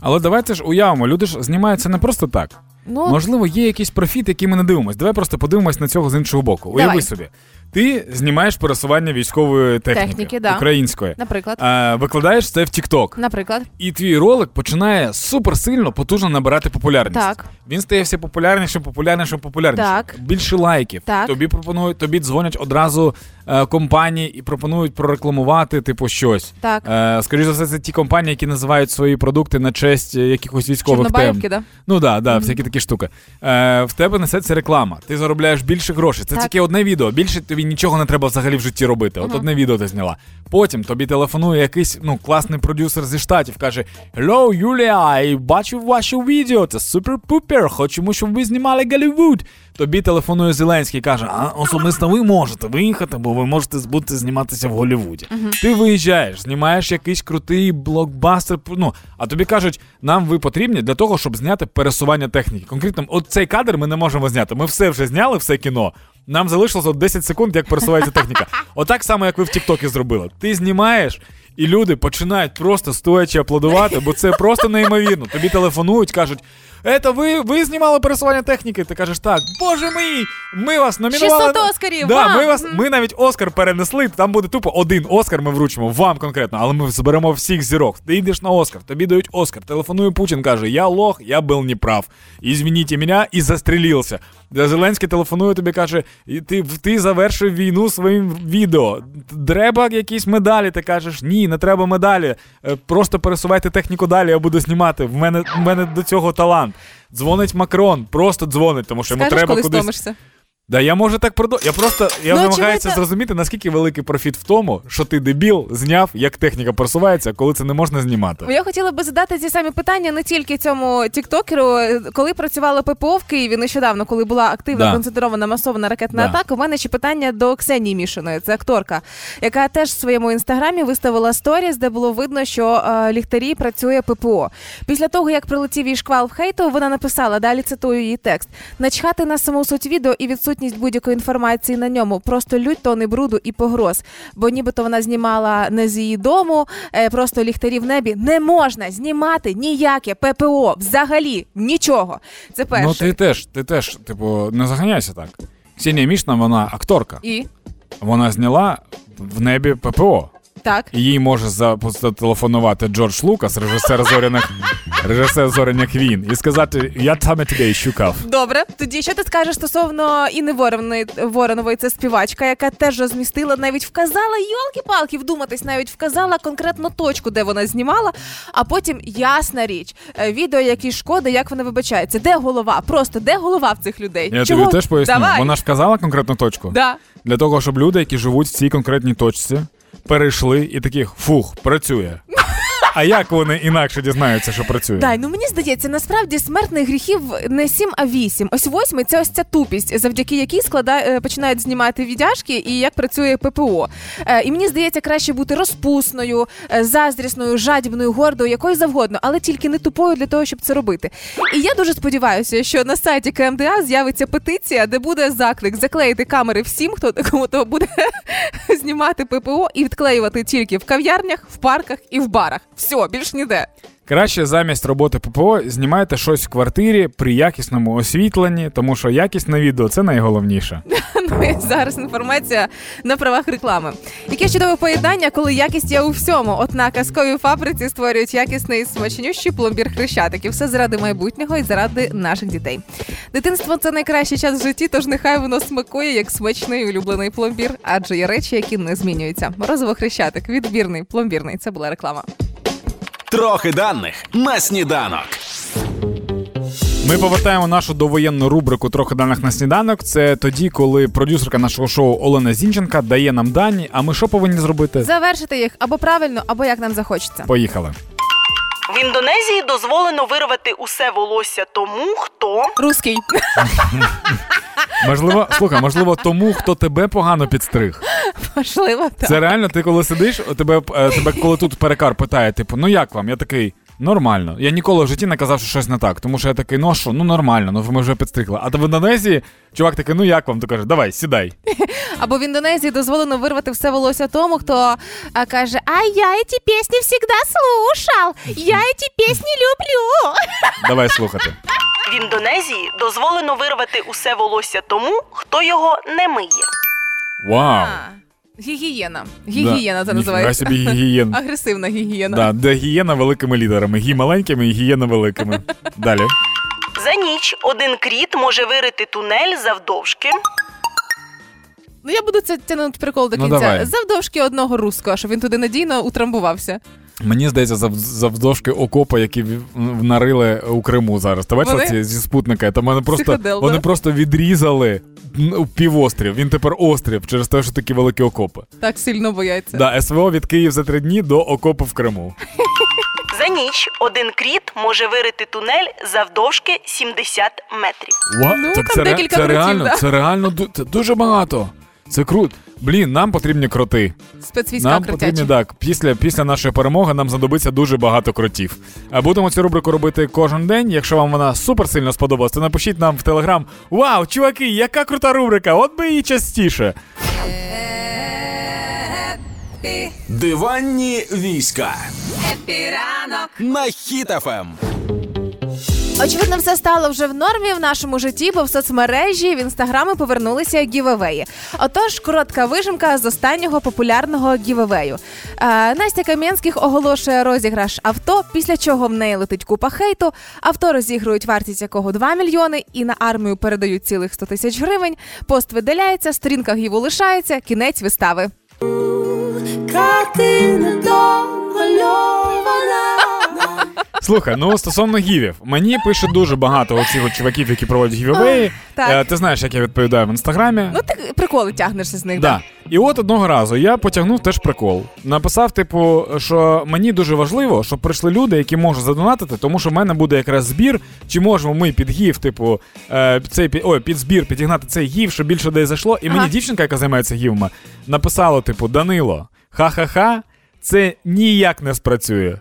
[SPEAKER 4] Але давайте ж уявимо, люди ж знімаються не просто так.
[SPEAKER 3] Ну
[SPEAKER 4] Можливо, є якийсь профіт, який ми не дивимося. Давай просто подивимось на цього з іншого боку. Уяви собі, ти знімаєш пересування військової техніки,
[SPEAKER 3] Техніки, да.
[SPEAKER 4] української.
[SPEAKER 3] наприклад,
[SPEAKER 4] Е, викладаєш це в TikTok.
[SPEAKER 3] наприклад,
[SPEAKER 4] І твій ролик починає суперсильно, потужно набирати популярність.
[SPEAKER 3] Так.
[SPEAKER 4] Він стає все популярнішим, популярнішим, популярнішим.
[SPEAKER 3] Так.
[SPEAKER 4] Більше лайків.
[SPEAKER 3] Так.
[SPEAKER 4] Тобі пропонують, тобі дзвонять одразу е, компанії і пропонують прорекламувати, типу, щось.
[SPEAKER 3] так.
[SPEAKER 4] Е, скоріше за все, це ті компанії, які називають свої продукти на честь е, якихось військових тем.
[SPEAKER 3] Да?
[SPEAKER 4] Ну да, да, всякі такі штуки. Е, в тебе несеться реклама. Ти заробляєш більше грошей. Це
[SPEAKER 3] Так.
[SPEAKER 4] тільки одне відео. Більше тобі нічого не треба взагалі в житті робити. От одне відео ти зняла. Потім тобі телефонує якийсь ну класний продюсер зі штатів. каже: Hello, Юлія, я бачив ваше відео. Це супер-пупер. Хочемо, щоб ви знімали Голлівуд. Тобі телефонує Зеленський, каже: А особисто ви можете виїхати, бо ви можете бути зніматися в Голлівуді. Ти виїжджаєш, знімаєш якийсь крутий блокбастер. Ну а тобі кажуть, нам ви потрібні для того, щоб зняти пересування техніки. Конкретно, от цей кадр ми не можемо зняти. Ми все вже зняли, все кіно. Нам залишилось от 10 секунд, як пересувається техніка. Отак само, як ви в Тіктокі зробили. Ти знімаєш, і люди починають просто стоячи аплодувати, бо це просто неймовірно. Тобі телефонують, кажуть. Ето, ви, ви знімали пересування техніки? Ти кажеш, так, боже мій, ми вас номінували.
[SPEAKER 3] 600 Оскарів,
[SPEAKER 4] Да,
[SPEAKER 3] вам!
[SPEAKER 4] ми, вас, ми навіть Оскар перенесли, там буде тупо один Оскар ми вручимо, вам конкретно, але ми зберемо всіх зірок. Ти йдеш на Оскар, тобі дають Оскар. Телефонує Путін, каже, я лох, я був неправ. Извините мене, і застрілився. Зеленський телефонує тобі, каже, «І ти, ти завершив війну своїм відео. Треба якісь медалі. Ти кажеш, ні, не треба медалі. Е, Просто пересувайте техніку далі, я буду знімати. В мене, в мене до цього талант. Дзвонить Макрон, просто дзвонить, тому що йому
[SPEAKER 3] Скажеш,
[SPEAKER 4] треба
[SPEAKER 3] коли
[SPEAKER 4] кудись.
[SPEAKER 3] стомишся.
[SPEAKER 4] Да, я можу так продовжувати. Я просто я
[SPEAKER 3] Ну,
[SPEAKER 4] намагаюся
[SPEAKER 3] очевидно-
[SPEAKER 4] зрозуміти, наскільки великий профіт в тому, що ти дебіл зняв, як техніка просувається, коли це не можна знімати.
[SPEAKER 3] Я хотіла би задати ці самі питання не тільки цьому тіктокеру. Коли працювала ППО в Києві нещодавно, коли була активна
[SPEAKER 4] Да.
[SPEAKER 3] концентрована масована ракетна
[SPEAKER 4] Да.
[SPEAKER 3] атака, у мене ще питання до Ксенії Мішиної, це акторка, яка теж в своєму інстаграмі виставила сторіс, де було видно, що е, ліхтарі працює ППО. Після того, як прилетів їй шквал в хейту, вона написала, далі цитую її текст: начхати на саму суть відео і відсутність будь-якої інформації на ньому, просто лють тони бруду і погроз. Бо нібито вона знімала не з її дому, е, просто ліхтарі в небі. Не можна знімати ніяке ППО, взагалі нічого. Це перше.
[SPEAKER 4] Ну ти теж, ти теж, типу, не заганяйся так. Ксенія Мішна, вона акторка.
[SPEAKER 3] І
[SPEAKER 4] Вона зняла в небі ППО.
[SPEAKER 3] Так.
[SPEAKER 4] Їй може за- зателефонувати Джордж Лукас, режисер зоряних режисер зоряних війн, і сказати: Я саме тебе шукав.
[SPEAKER 3] Добре, тоді що ти скажеш стосовно Інни Воронової, Воронової, це співачка, яка теж розмістила, навіть вказала йолки-палки, вдуматись, навіть вказала конкретну точку, де вона знімала. А потім ясна річ, е, відео, які шкода, як вона вибачається. Де голова? Просто де голова в цих людей?
[SPEAKER 4] Я
[SPEAKER 3] Чого?
[SPEAKER 4] тобі теж поясню.
[SPEAKER 3] Давай.
[SPEAKER 4] Вона ж вказала конкретну точку.
[SPEAKER 3] Да.
[SPEAKER 4] Для того, щоб люди, які живуть в цій конкретній точці, перейшли і таких фух, працює. А як вони інакше дізнаються, що працює?
[SPEAKER 3] Дай, ну мені здається, насправді смертних гріхів не сім, а вісім. Ось восьмий це ось ця тупість, завдяки якій склада... е, починають знімати віддяжки і як працює ППО. Е, і мені здається, краще бути розпусною, е, заздрісною, жадібною, гордою, якою завгодно, але тільки не тупою для того, щоб це робити. І я дуже сподіваюся, що на сайті КМДА з'явиться петиція, де буде заклик заклеїти камери всім, хто кому то буде знімати ППО і відклеювати тільки в кав'ярнях, в парках і в барах. Все, більш ніде.
[SPEAKER 4] Краще замість роботи ППО знімайте щось в квартирі при якісному освітленні, тому що якісне відео це найголовніше.
[SPEAKER 3] Ну і зараз інформація на правах реклами. Яке чудове поєднання, коли якість є у всьому. От на казковій фабриці створюють якісний смачнющий пломбір хрещатик. І все заради майбутнього і заради наших дітей. Дитинство це найкращий час в житті, тож нехай воно смакує як смачний улюблений пломбір, адже є речі, які не змінюються. Морозово хрещатик, відбірний, пломбірний. Це була реклама.
[SPEAKER 1] Трохи даних на сніданок.
[SPEAKER 4] Ми повертаємо нашу довоєнну рубрику Трохи даних на сніданок. Це тоді, коли продюсерка нашого шоу Олена Зінченка дає нам дані. А ми що повинні зробити?
[SPEAKER 3] Завершити їх або правильно, або як нам захочеться.
[SPEAKER 4] Поїхали.
[SPEAKER 7] В Індонезії дозволено вирвати усе волосся тому, хто
[SPEAKER 3] Руський.
[SPEAKER 4] Можливо, слухай, можливо, тому, хто тебе погано підстриг.
[SPEAKER 3] Можливо, так.
[SPEAKER 4] Це реально, ти коли сидиш, у тебе, е, тебе коли тут перекар питає, типу, ну як вам? Я такий. Нормально. Я ніколи в житті не казав, що щось не так. Тому що я такий, ну що, ну нормально, ну ми вже підстригли. А то в Індонезії чувак такий, ну як вам? То каже, давай, сідай.
[SPEAKER 3] Або в Індонезії дозволено вирвати все волосся тому, хто а, каже: А я ці пісні завжди слушав. Я ці пісні люблю.
[SPEAKER 4] Давай слухати.
[SPEAKER 7] в Індонезії дозволено вирвати усе волосся тому, хто його не миє.
[SPEAKER 4] Вау.
[SPEAKER 3] Гігієна. Гігієна це називається.
[SPEAKER 4] Собі гігієн.
[SPEAKER 3] Агресивна гігієна.
[SPEAKER 4] Да, де гігієна великими літерами. Гі маленькими і гієна великими. Далі.
[SPEAKER 7] За ніч один кріт може вирити тунель завдовжки
[SPEAKER 3] Ну я буду це тягнути прикол до
[SPEAKER 4] Ну,
[SPEAKER 3] кінця.
[SPEAKER 4] давай.
[SPEAKER 3] Завдовжки одного руського, щоб він туди надійно утрамбувався.
[SPEAKER 4] Мені здається, завдовжки окопа, які в- в- нарили у Криму зараз. Ти бачила ці зі спутника? Там вони просто,
[SPEAKER 3] Психодел,
[SPEAKER 4] вони
[SPEAKER 3] да.
[SPEAKER 4] просто відрізали півострів. Він тепер острів через те, що такі великі окопи.
[SPEAKER 3] Так сильно бояться.
[SPEAKER 4] Да, СВО від Київ за три дні до окопу в Криму.
[SPEAKER 7] За ніч один кріт може вирити тунель завдовжки 70 метрів.
[SPEAKER 3] Ну,
[SPEAKER 4] так
[SPEAKER 3] там
[SPEAKER 4] це,
[SPEAKER 3] декілька
[SPEAKER 4] це
[SPEAKER 3] крутів,
[SPEAKER 4] реально,
[SPEAKER 3] да.
[SPEAKER 4] це реально це дуже багато. Це круто. Блін, нам потрібні кроти.
[SPEAKER 3] Спецвійська
[SPEAKER 4] Нам
[SPEAKER 3] крутячі.
[SPEAKER 4] потрібні так. Після, після нашої перемоги нам знадобиться дуже багато кротів. А будемо цю рубрику робити кожен день. Якщо вам вона супер сильно сподобалась, то напишіть нам в телеграм: Вау, чуваки, яка крута рубрика! От би її частіше.
[SPEAKER 1] Диванні війська
[SPEAKER 2] Епіранок
[SPEAKER 1] на Ем.
[SPEAKER 3] Очевидно, все стало вже в нормі в нашому житті, бо в соцмережі в інстаграми повернулися гівевеї. Отож, коротка вижимка з останнього популярного гівевею. Е, Настя Кам'янських оголошує розіграш авто, після чого в неї летить купа хейту. Авто розігрують вартість якого 2 мільйони, і на армію передають цілих 100 тисяч гривень. Пост видаляється, сторінка гіву лишається, кінець вистави.
[SPEAKER 2] Картина домальована.
[SPEAKER 4] Слухай, ну стосовно гівів, мені пише дуже багато оцих от чуваків, які проводять.
[SPEAKER 3] Так.
[SPEAKER 4] Е, Ти знаєш, як я відповідаю в інстаграмі.
[SPEAKER 3] Ну, ти приколи тягнешся з них,
[SPEAKER 4] Да. І от одного разу я потягнув теж прикол. Написав, типу, що мені дуже важливо, щоб прийшли люди, які можуть задонатити, тому що в мене буде якраз збір. Чи можемо ми під гів, типу, е, цей під, ой, під збір підігнати цей гів, щоб більше людей зайшло. І
[SPEAKER 3] Ага.
[SPEAKER 4] мені дівчинка, яка займається гівами, написала: типу, Данило, ха-ха-ха, це ніяк не спрацює.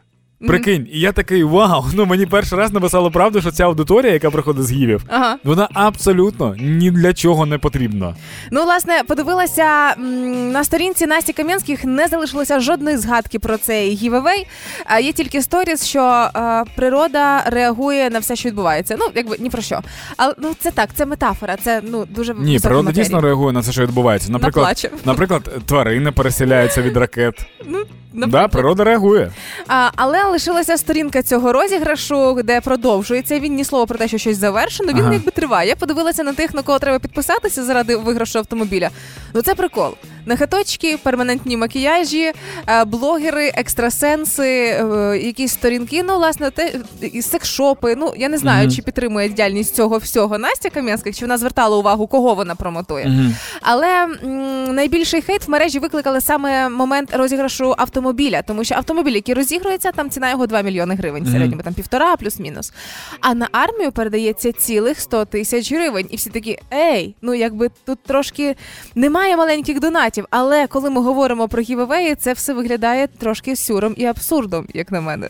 [SPEAKER 4] Прикинь, і я такий вау. Ну мені перший раз написало правду, що ця аудиторія, яка приходить з гівів,
[SPEAKER 3] Ага.
[SPEAKER 4] вона абсолютно ні для чого не потрібна.
[SPEAKER 3] Ну, власне, подивилася на сторінці Насті Кам'янських не залишилося жодної згадки про цей giveaway. А є тільки сторіс, що е, природа реагує на все, що відбувається. Ну, якби ні про що. Але ну це так, це метафора. Це ну дуже
[SPEAKER 4] Ні, природа
[SPEAKER 3] матерія.
[SPEAKER 4] дійсно реагує на все, що відбувається. Наприклад, наприклад, тварини переселяються від ракет.
[SPEAKER 3] Ну,
[SPEAKER 4] Да, природа реагує.
[SPEAKER 3] А, але лишилася сторінка цього розіграшу, де продовжується. Він ні слова про те, що щось завершено. Він
[SPEAKER 4] Ага.
[SPEAKER 3] якби триває. Я подивилася на тих, на кого треба підписатися заради виграшу автомобіля. Ну це прикол. Нахаточки, перманентні макіяжі, е, блогери, екстрасенси, е, якісь сторінки. Ну, власне, те і секшопи. Ну я не знаю,
[SPEAKER 4] Мгм.
[SPEAKER 3] чи підтримує діяльність цього всього Настя Кам'янська, чи вона звертала увагу, кого вона промотує. Але м, найбільший хейт в мережі викликали саме момент розіграшу автомобіля, тому що автомобіль, який розігрується, там ціна його 2 мільйони гривень, в
[SPEAKER 4] Мгм.
[SPEAKER 3] середньому там півтора плюс-мінус. А на армію передається цілих 100 тисяч гривень. І всі такі, ей, ну якби тут трошки немає маленьких донатів. Але коли ми говоримо про гівевеї, це все виглядає трошки сюром і абсурдом, як на мене.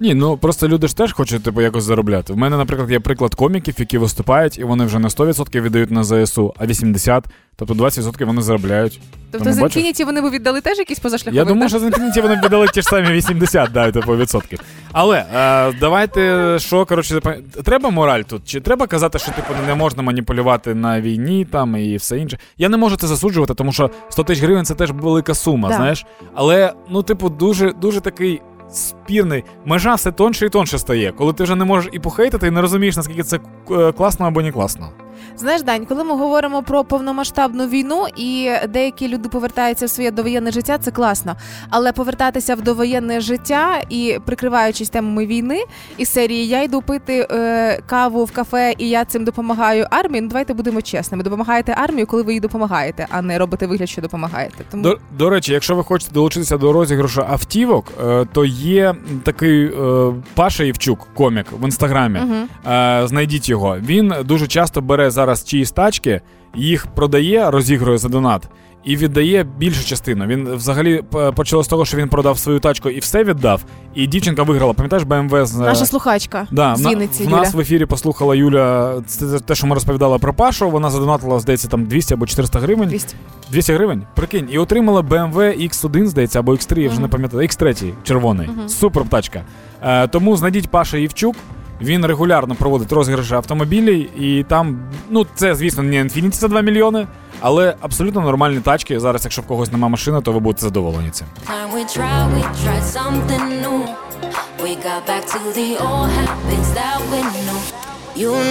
[SPEAKER 4] Ні, ну просто люди ж теж хочуть типу якось заробляти. В мене, наприклад, є приклад коміків, які виступають, і вони вже не 100% віддають на ЗСУ, а 80%, тобто 20% вони заробляють.
[SPEAKER 3] Тобто з? Infinity вони б віддали теж якісь позашляхові.
[SPEAKER 4] Я думаю, що з Infinity вони б віддали ті ж самі 80, да, типу, відсотків. Але е, давайте що, коротше, треба мораль тут? Чи треба казати, що типу не можна маніпулювати на війні там і все інше? Я не можу це засуджувати, тому що 100 тисяч гривень це теж велика сума,
[SPEAKER 3] Да.
[SPEAKER 4] знаєш. Але ну, типу, дуже дуже такий. Спірний межа все тонше і тонше стає, коли ти вже не можеш і похейтити, і не розумієш, наскільки це е, класно або не класно.
[SPEAKER 3] Знаєш, Дань, коли ми говоримо про повномасштабну війну і деякі люди повертаються в своє довоєнне життя, це класно. Але повертатися в довоєнне життя і прикриваючись темами війни із серії Я йду пити е, каву в кафе, і я цим допомагаю армії. Ну давайте будемо чесними. Допомагаєте армію, коли ви їй допомагаєте, а не робите вигляд, що допомагаєте. Тому
[SPEAKER 4] До, до речі, якщо ви хочете долучитися до розіграшу автівок, е, то є такий е, Паша Євчук, комік в інстаграмі. Е, знайдіть його. Він дуже часто бере зараз чиїсь тачки, їх продає, розігрує за донат. І віддає більшу частину. Він взагалі п- почало з того, що він продав свою тачку і все віддав. І дівчинка виграла. Пам'ятаєш BMW з е,
[SPEAKER 3] наша слухачка
[SPEAKER 4] Да,
[SPEAKER 3] з Вінниці,
[SPEAKER 4] в
[SPEAKER 3] Юля.
[SPEAKER 4] нас в ефірі послухала Юля це те, що ми розповідали про Пашу. Вона задонатила, здається, там 200 або 400 гривень.
[SPEAKER 3] 200.
[SPEAKER 4] 200 гривень? Прикинь, і отримала BMW X1, здається, або X3, я вже не
[SPEAKER 3] Мгм.
[SPEAKER 4] пам'ятаю. X3 червоний.
[SPEAKER 3] Мгм.
[SPEAKER 4] Супер тачка. Е, тому знайдіть Паша Євчук. Він регулярно проводить розіграші автомобілів, і там, ну це, звісно, не Infiniti за 2 мільйони, але абсолютно нормальні тачки. Зараз, якщо в когось нема машини, то ви будете задоволені цим.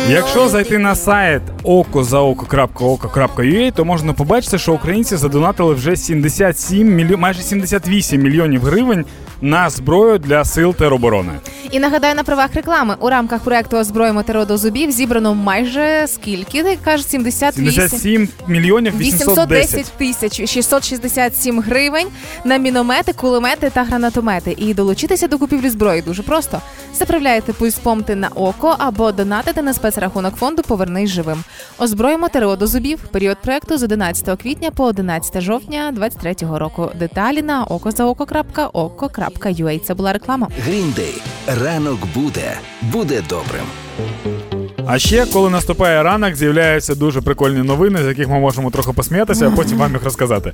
[SPEAKER 4] Якщо зайти на сайт okozaoko.oko.ua, то можна побачити, що українці задонатили вже 77 мільйон, майже 78 мільйонів гривень на зброю для сил тероборони.
[SPEAKER 3] І нагадаю на правах реклами у рамках проекту Озброїмо терор до зубів зібрано майже скільки? Ти кажеш 78.
[SPEAKER 4] 77 мільйонів 810.
[SPEAKER 3] 810 тисяч 667 гривень на міномети, кулемети та гранатомети. І долучитися до купівлі зброї дуже просто. Заправляєте пульс помти на око або донатите на спецрахунок фонду Повернись живим. Озброїмо до зубів. Період проекту з 11 квітня по 11 жовтня 2023 року. Деталі на okozaoko.oko.ua. Це була реклама.
[SPEAKER 8] Гріндей. Ранок буде. Буде добрим.
[SPEAKER 4] А ще, коли наступає ранок, з'являються дуже прикольні новини, з яких ми можемо трохи посміятися, а потім вам їх розказати.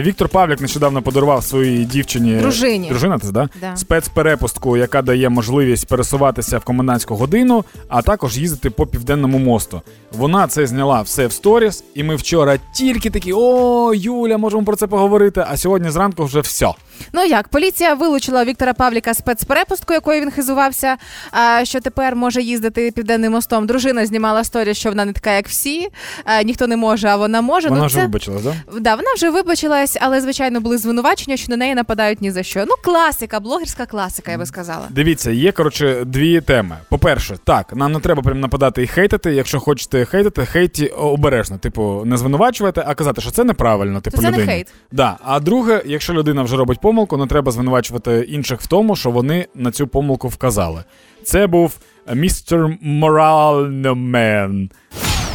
[SPEAKER 4] Віктор Павлік нещодавно подарував своїй дівчині
[SPEAKER 3] Дружині.
[SPEAKER 4] Дружина, це да?
[SPEAKER 3] Да.
[SPEAKER 4] спецперепустку, яка дає можливість пересуватися в комендантську годину, а також їздити по південному мосту. Вона це зняла все в сторіс, і ми вчора тільки такі: о, Юля, можемо про це поговорити. А сьогодні зранку вже все.
[SPEAKER 3] Ну як, поліція вилучила Віктора Павліка спецперепустку, якою він хизувався, а, що тепер може їздити південним мостом. Дружина знімала сторі, що вона не така, як всі. А, ніхто не може, а вона може.
[SPEAKER 4] Вона
[SPEAKER 3] ну,
[SPEAKER 4] вже
[SPEAKER 3] це...
[SPEAKER 4] вибачилась, да?
[SPEAKER 3] Да, вона вже вибачилась, але звичайно були звинувачення, що на неї нападають ні за що. Ну, класика, блогерська класика, я би сказала.
[SPEAKER 4] Дивіться, є коротше дві теми. По-перше, так, нам не треба прям нападати і хейтити. Якщо хочете хейтити, хейті обережно. Типу, не звинувачувати, а казати, що це неправильно. Типу,
[SPEAKER 3] То це не хейт.
[SPEAKER 4] Да. А друге, якщо людина вже робить помилку, не треба звинувачувати інших в тому, що вони на цю помилку вказали. Це був містер Моральномен.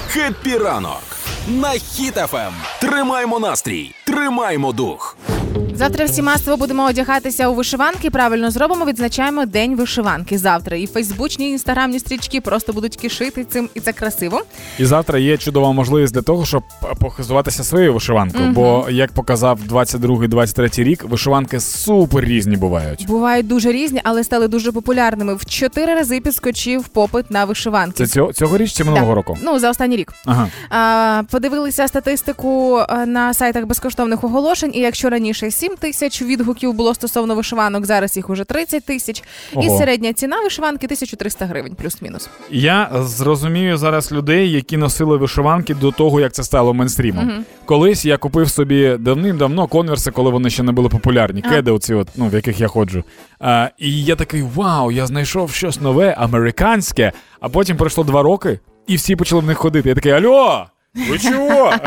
[SPEAKER 1] Happy ранок на Хіт FM. Тримаймо настрій, тримаймо дух.
[SPEAKER 3] Завтра всі масово будемо одягатися у вишиванки. Правильно зробимо, відзначаємо день вишиванки. Завтра і фейсбучні, і інстаграмні стрічки просто будуть кишити цим, і це красиво.
[SPEAKER 4] І завтра є чудова можливість для того, щоб похизуватися своєю вишиванкою.
[SPEAKER 3] Мгм.
[SPEAKER 4] Бо, як показав 22-23 рік, вишиванки супер різні бувають.
[SPEAKER 3] Бувають дуже різні, але стали дуже популярними. В чотири рази підскочив попит на вишиванки.
[SPEAKER 4] Це цього, цьогоріч чи минулого
[SPEAKER 3] Так.
[SPEAKER 4] року?
[SPEAKER 3] Ну за останній рік.
[SPEAKER 4] Ага.
[SPEAKER 3] А, подивилися статистику на сайтах безкоштовних оголошень. І якщо раніше 7 тисяч відгуків було стосовно вишиванок, зараз їх уже 30 тисяч. І
[SPEAKER 4] Ого.
[SPEAKER 3] середня ціна вишиванки 1300 гривень, плюс-мінус.
[SPEAKER 4] Я зрозумію зараз людей, які носили вишиванки до того, як це стало мейнстрімом. Колись я купив собі давним-давно конверси, коли вони ще не були популярні.
[SPEAKER 3] А.
[SPEAKER 4] Кеди, оці от, ну, в яких я ходжу. А, і я такий: вау, я знайшов щось нове, американське. А потім пройшло два роки, і всі почали в них ходити. Я такий, альо! Ви чого?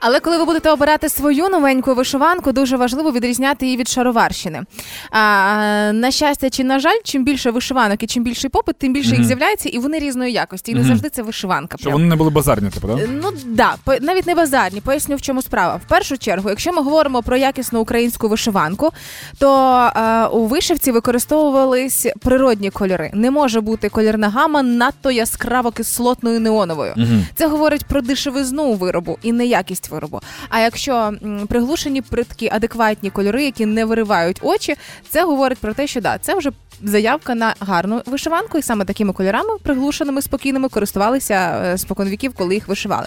[SPEAKER 3] Але коли ви будете обирати свою новеньку вишиванку, дуже важливо відрізняти її від шароварщини. А, на щастя чи на жаль, чим більше вишиванок і чим більший попит, тим більше їх з'являється, і вони різної якості. І не завжди це вишиванка.
[SPEAKER 4] Щоб вони не були базарні, типу, так?
[SPEAKER 3] Ну да, навіть не базарні. Поясню, в чому справа. В першу чергу, якщо ми говоримо про якісну українську вишиванку, то е, у вишивці використовувались природні кольори. Не може бути колірна гама надто яскраво кислотною неоновою. Це говорить про дешевизну виробу і неякість виробу. А якщо приглушені приткі, адекватні кольори, які не виривають очі, це говорить про те, що да, це вже заявка на гарну вишиванку, і саме такими кольорами, приглушеними, спокійними, користувалися е, споконвіків, коли їх вишивали.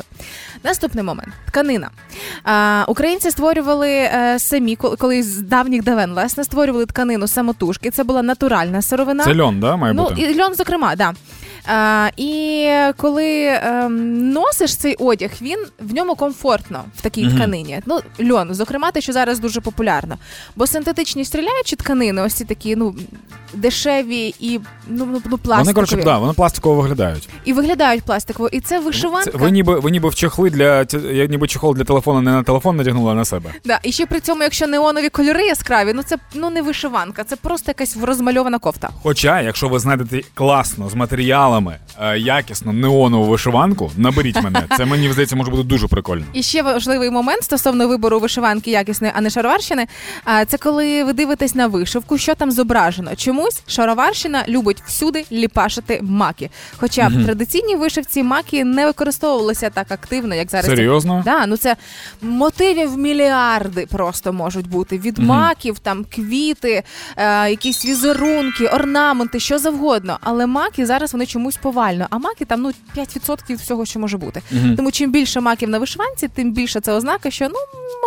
[SPEAKER 3] Наступний момент тканина. А, українці створювали е, самі, коли- з давніх давен власне створювали тканину самотужки. Це була натуральна сировина.
[SPEAKER 4] Це льон, да, має
[SPEAKER 3] Ну,
[SPEAKER 4] бути?
[SPEAKER 3] і льон, зокрема, да. А, і коли ем, носиш цей одяг, він в ньому комфортно в такій
[SPEAKER 4] Мгм.
[SPEAKER 3] тканині. Ну, льон, зокрема, те, що зараз дуже популярно. Бо синтетичні стріляючі тканини, ось ці такі, ну. Дешеві і ну, ну, ну пластикові.
[SPEAKER 4] Вони, коротше, да, вони пластиково виглядають.
[SPEAKER 3] і виглядають пластиково. І це вишиванка.
[SPEAKER 4] Це, ви ніби ви ніби в чехли для ті- я ніби чехол для телефону не на телефон надягнула, а на себе.
[SPEAKER 3] Да. І ще при цьому, якщо неонові кольори яскраві, ну це ну не вишиванка, це просто якась розмальована кофта.
[SPEAKER 4] Хоча, якщо ви знайдете класно з матеріалами, е, якісно неонову вишиванку, наберіть мене. Це мені здається, може бути дуже прикольно.
[SPEAKER 3] І ще важливий момент стосовно вибору вишиванки якісної, а не шароварщини. А це коли ви дивитесь на вишивку, що там зображено. Чомусь шароварщина любить всюди ліпашити маки. Хоча в традиційній вишивці маки не використовувалися так активно, як зараз.
[SPEAKER 4] Серйозно?
[SPEAKER 3] Да, ну це мотивів мільярди просто можуть бути. Від маків, там квіти, е, якісь візерунки, орнаменти, що завгодно. Але маки зараз вони чомусь повально. А маки там ну 5% всього, що може бути.
[SPEAKER 4] Угу.
[SPEAKER 3] Тому чим більше маків на вишиванці, тим більше це ознака, що ну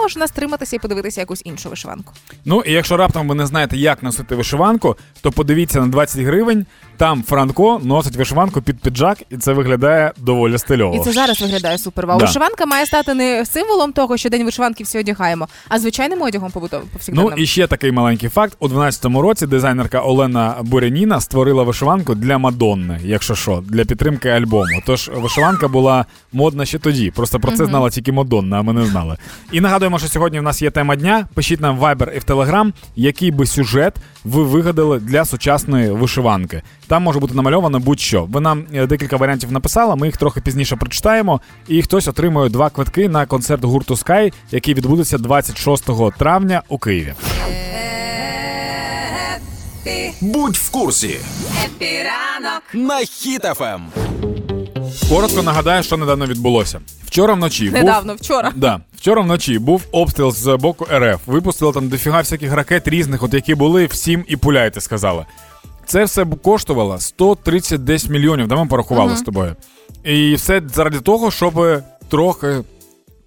[SPEAKER 3] можна стриматися і подивитися якусь іншу вишиванку.
[SPEAKER 4] Ну і якщо раптом ви не знаєте, як носити вишиванку, то подивіться на 20 гривень. Там Франко носить вишиванку під піджак, і це виглядає доволі стильово.
[SPEAKER 3] І це зараз виглядає супервау.
[SPEAKER 4] Да.
[SPEAKER 3] Вишиванка має стати не символом того, що день вишиванки всі одягаємо, а звичайним одягом побутовим
[SPEAKER 4] Ну і ще такий маленький факт: у 12-му році дизайнерка Олена Буряніна створила вишиванку для Мадонни, якщо що, для підтримки альбому. Тож вишиванка була модна ще тоді. Просто про це знала тільки Мадонна, а ми не знали. І нагадуємо, що сьогодні в нас є тема дня. Пишіть нам в Viber і в Telegram, який би сюжет ви вигадали для сучасної вишиванки. Там може бути намальовано будь-що. Ви нам е, декілька варіантів написали, ми їх трохи пізніше прочитаємо, і хтось отримує два квитки на концерт гурту Sky, який відбудеться 26 травня у Києві.
[SPEAKER 1] Будь в курсі на Хіт-ФМ.
[SPEAKER 4] Коротко нагадаю, що недавно відбулося. Вчора вночі
[SPEAKER 3] Недавно,
[SPEAKER 4] був...
[SPEAKER 3] вчора.
[SPEAKER 4] Да, вчора вночі був обстріл з боку РФ. Випустили там дофіга всяких ракет різних, от які були, всім і пуляйте, сказали. Це все б коштувало 130 десь мільйонів, да ми порахували
[SPEAKER 3] Мгм.
[SPEAKER 4] з тобою. І все заради того, щоб трохи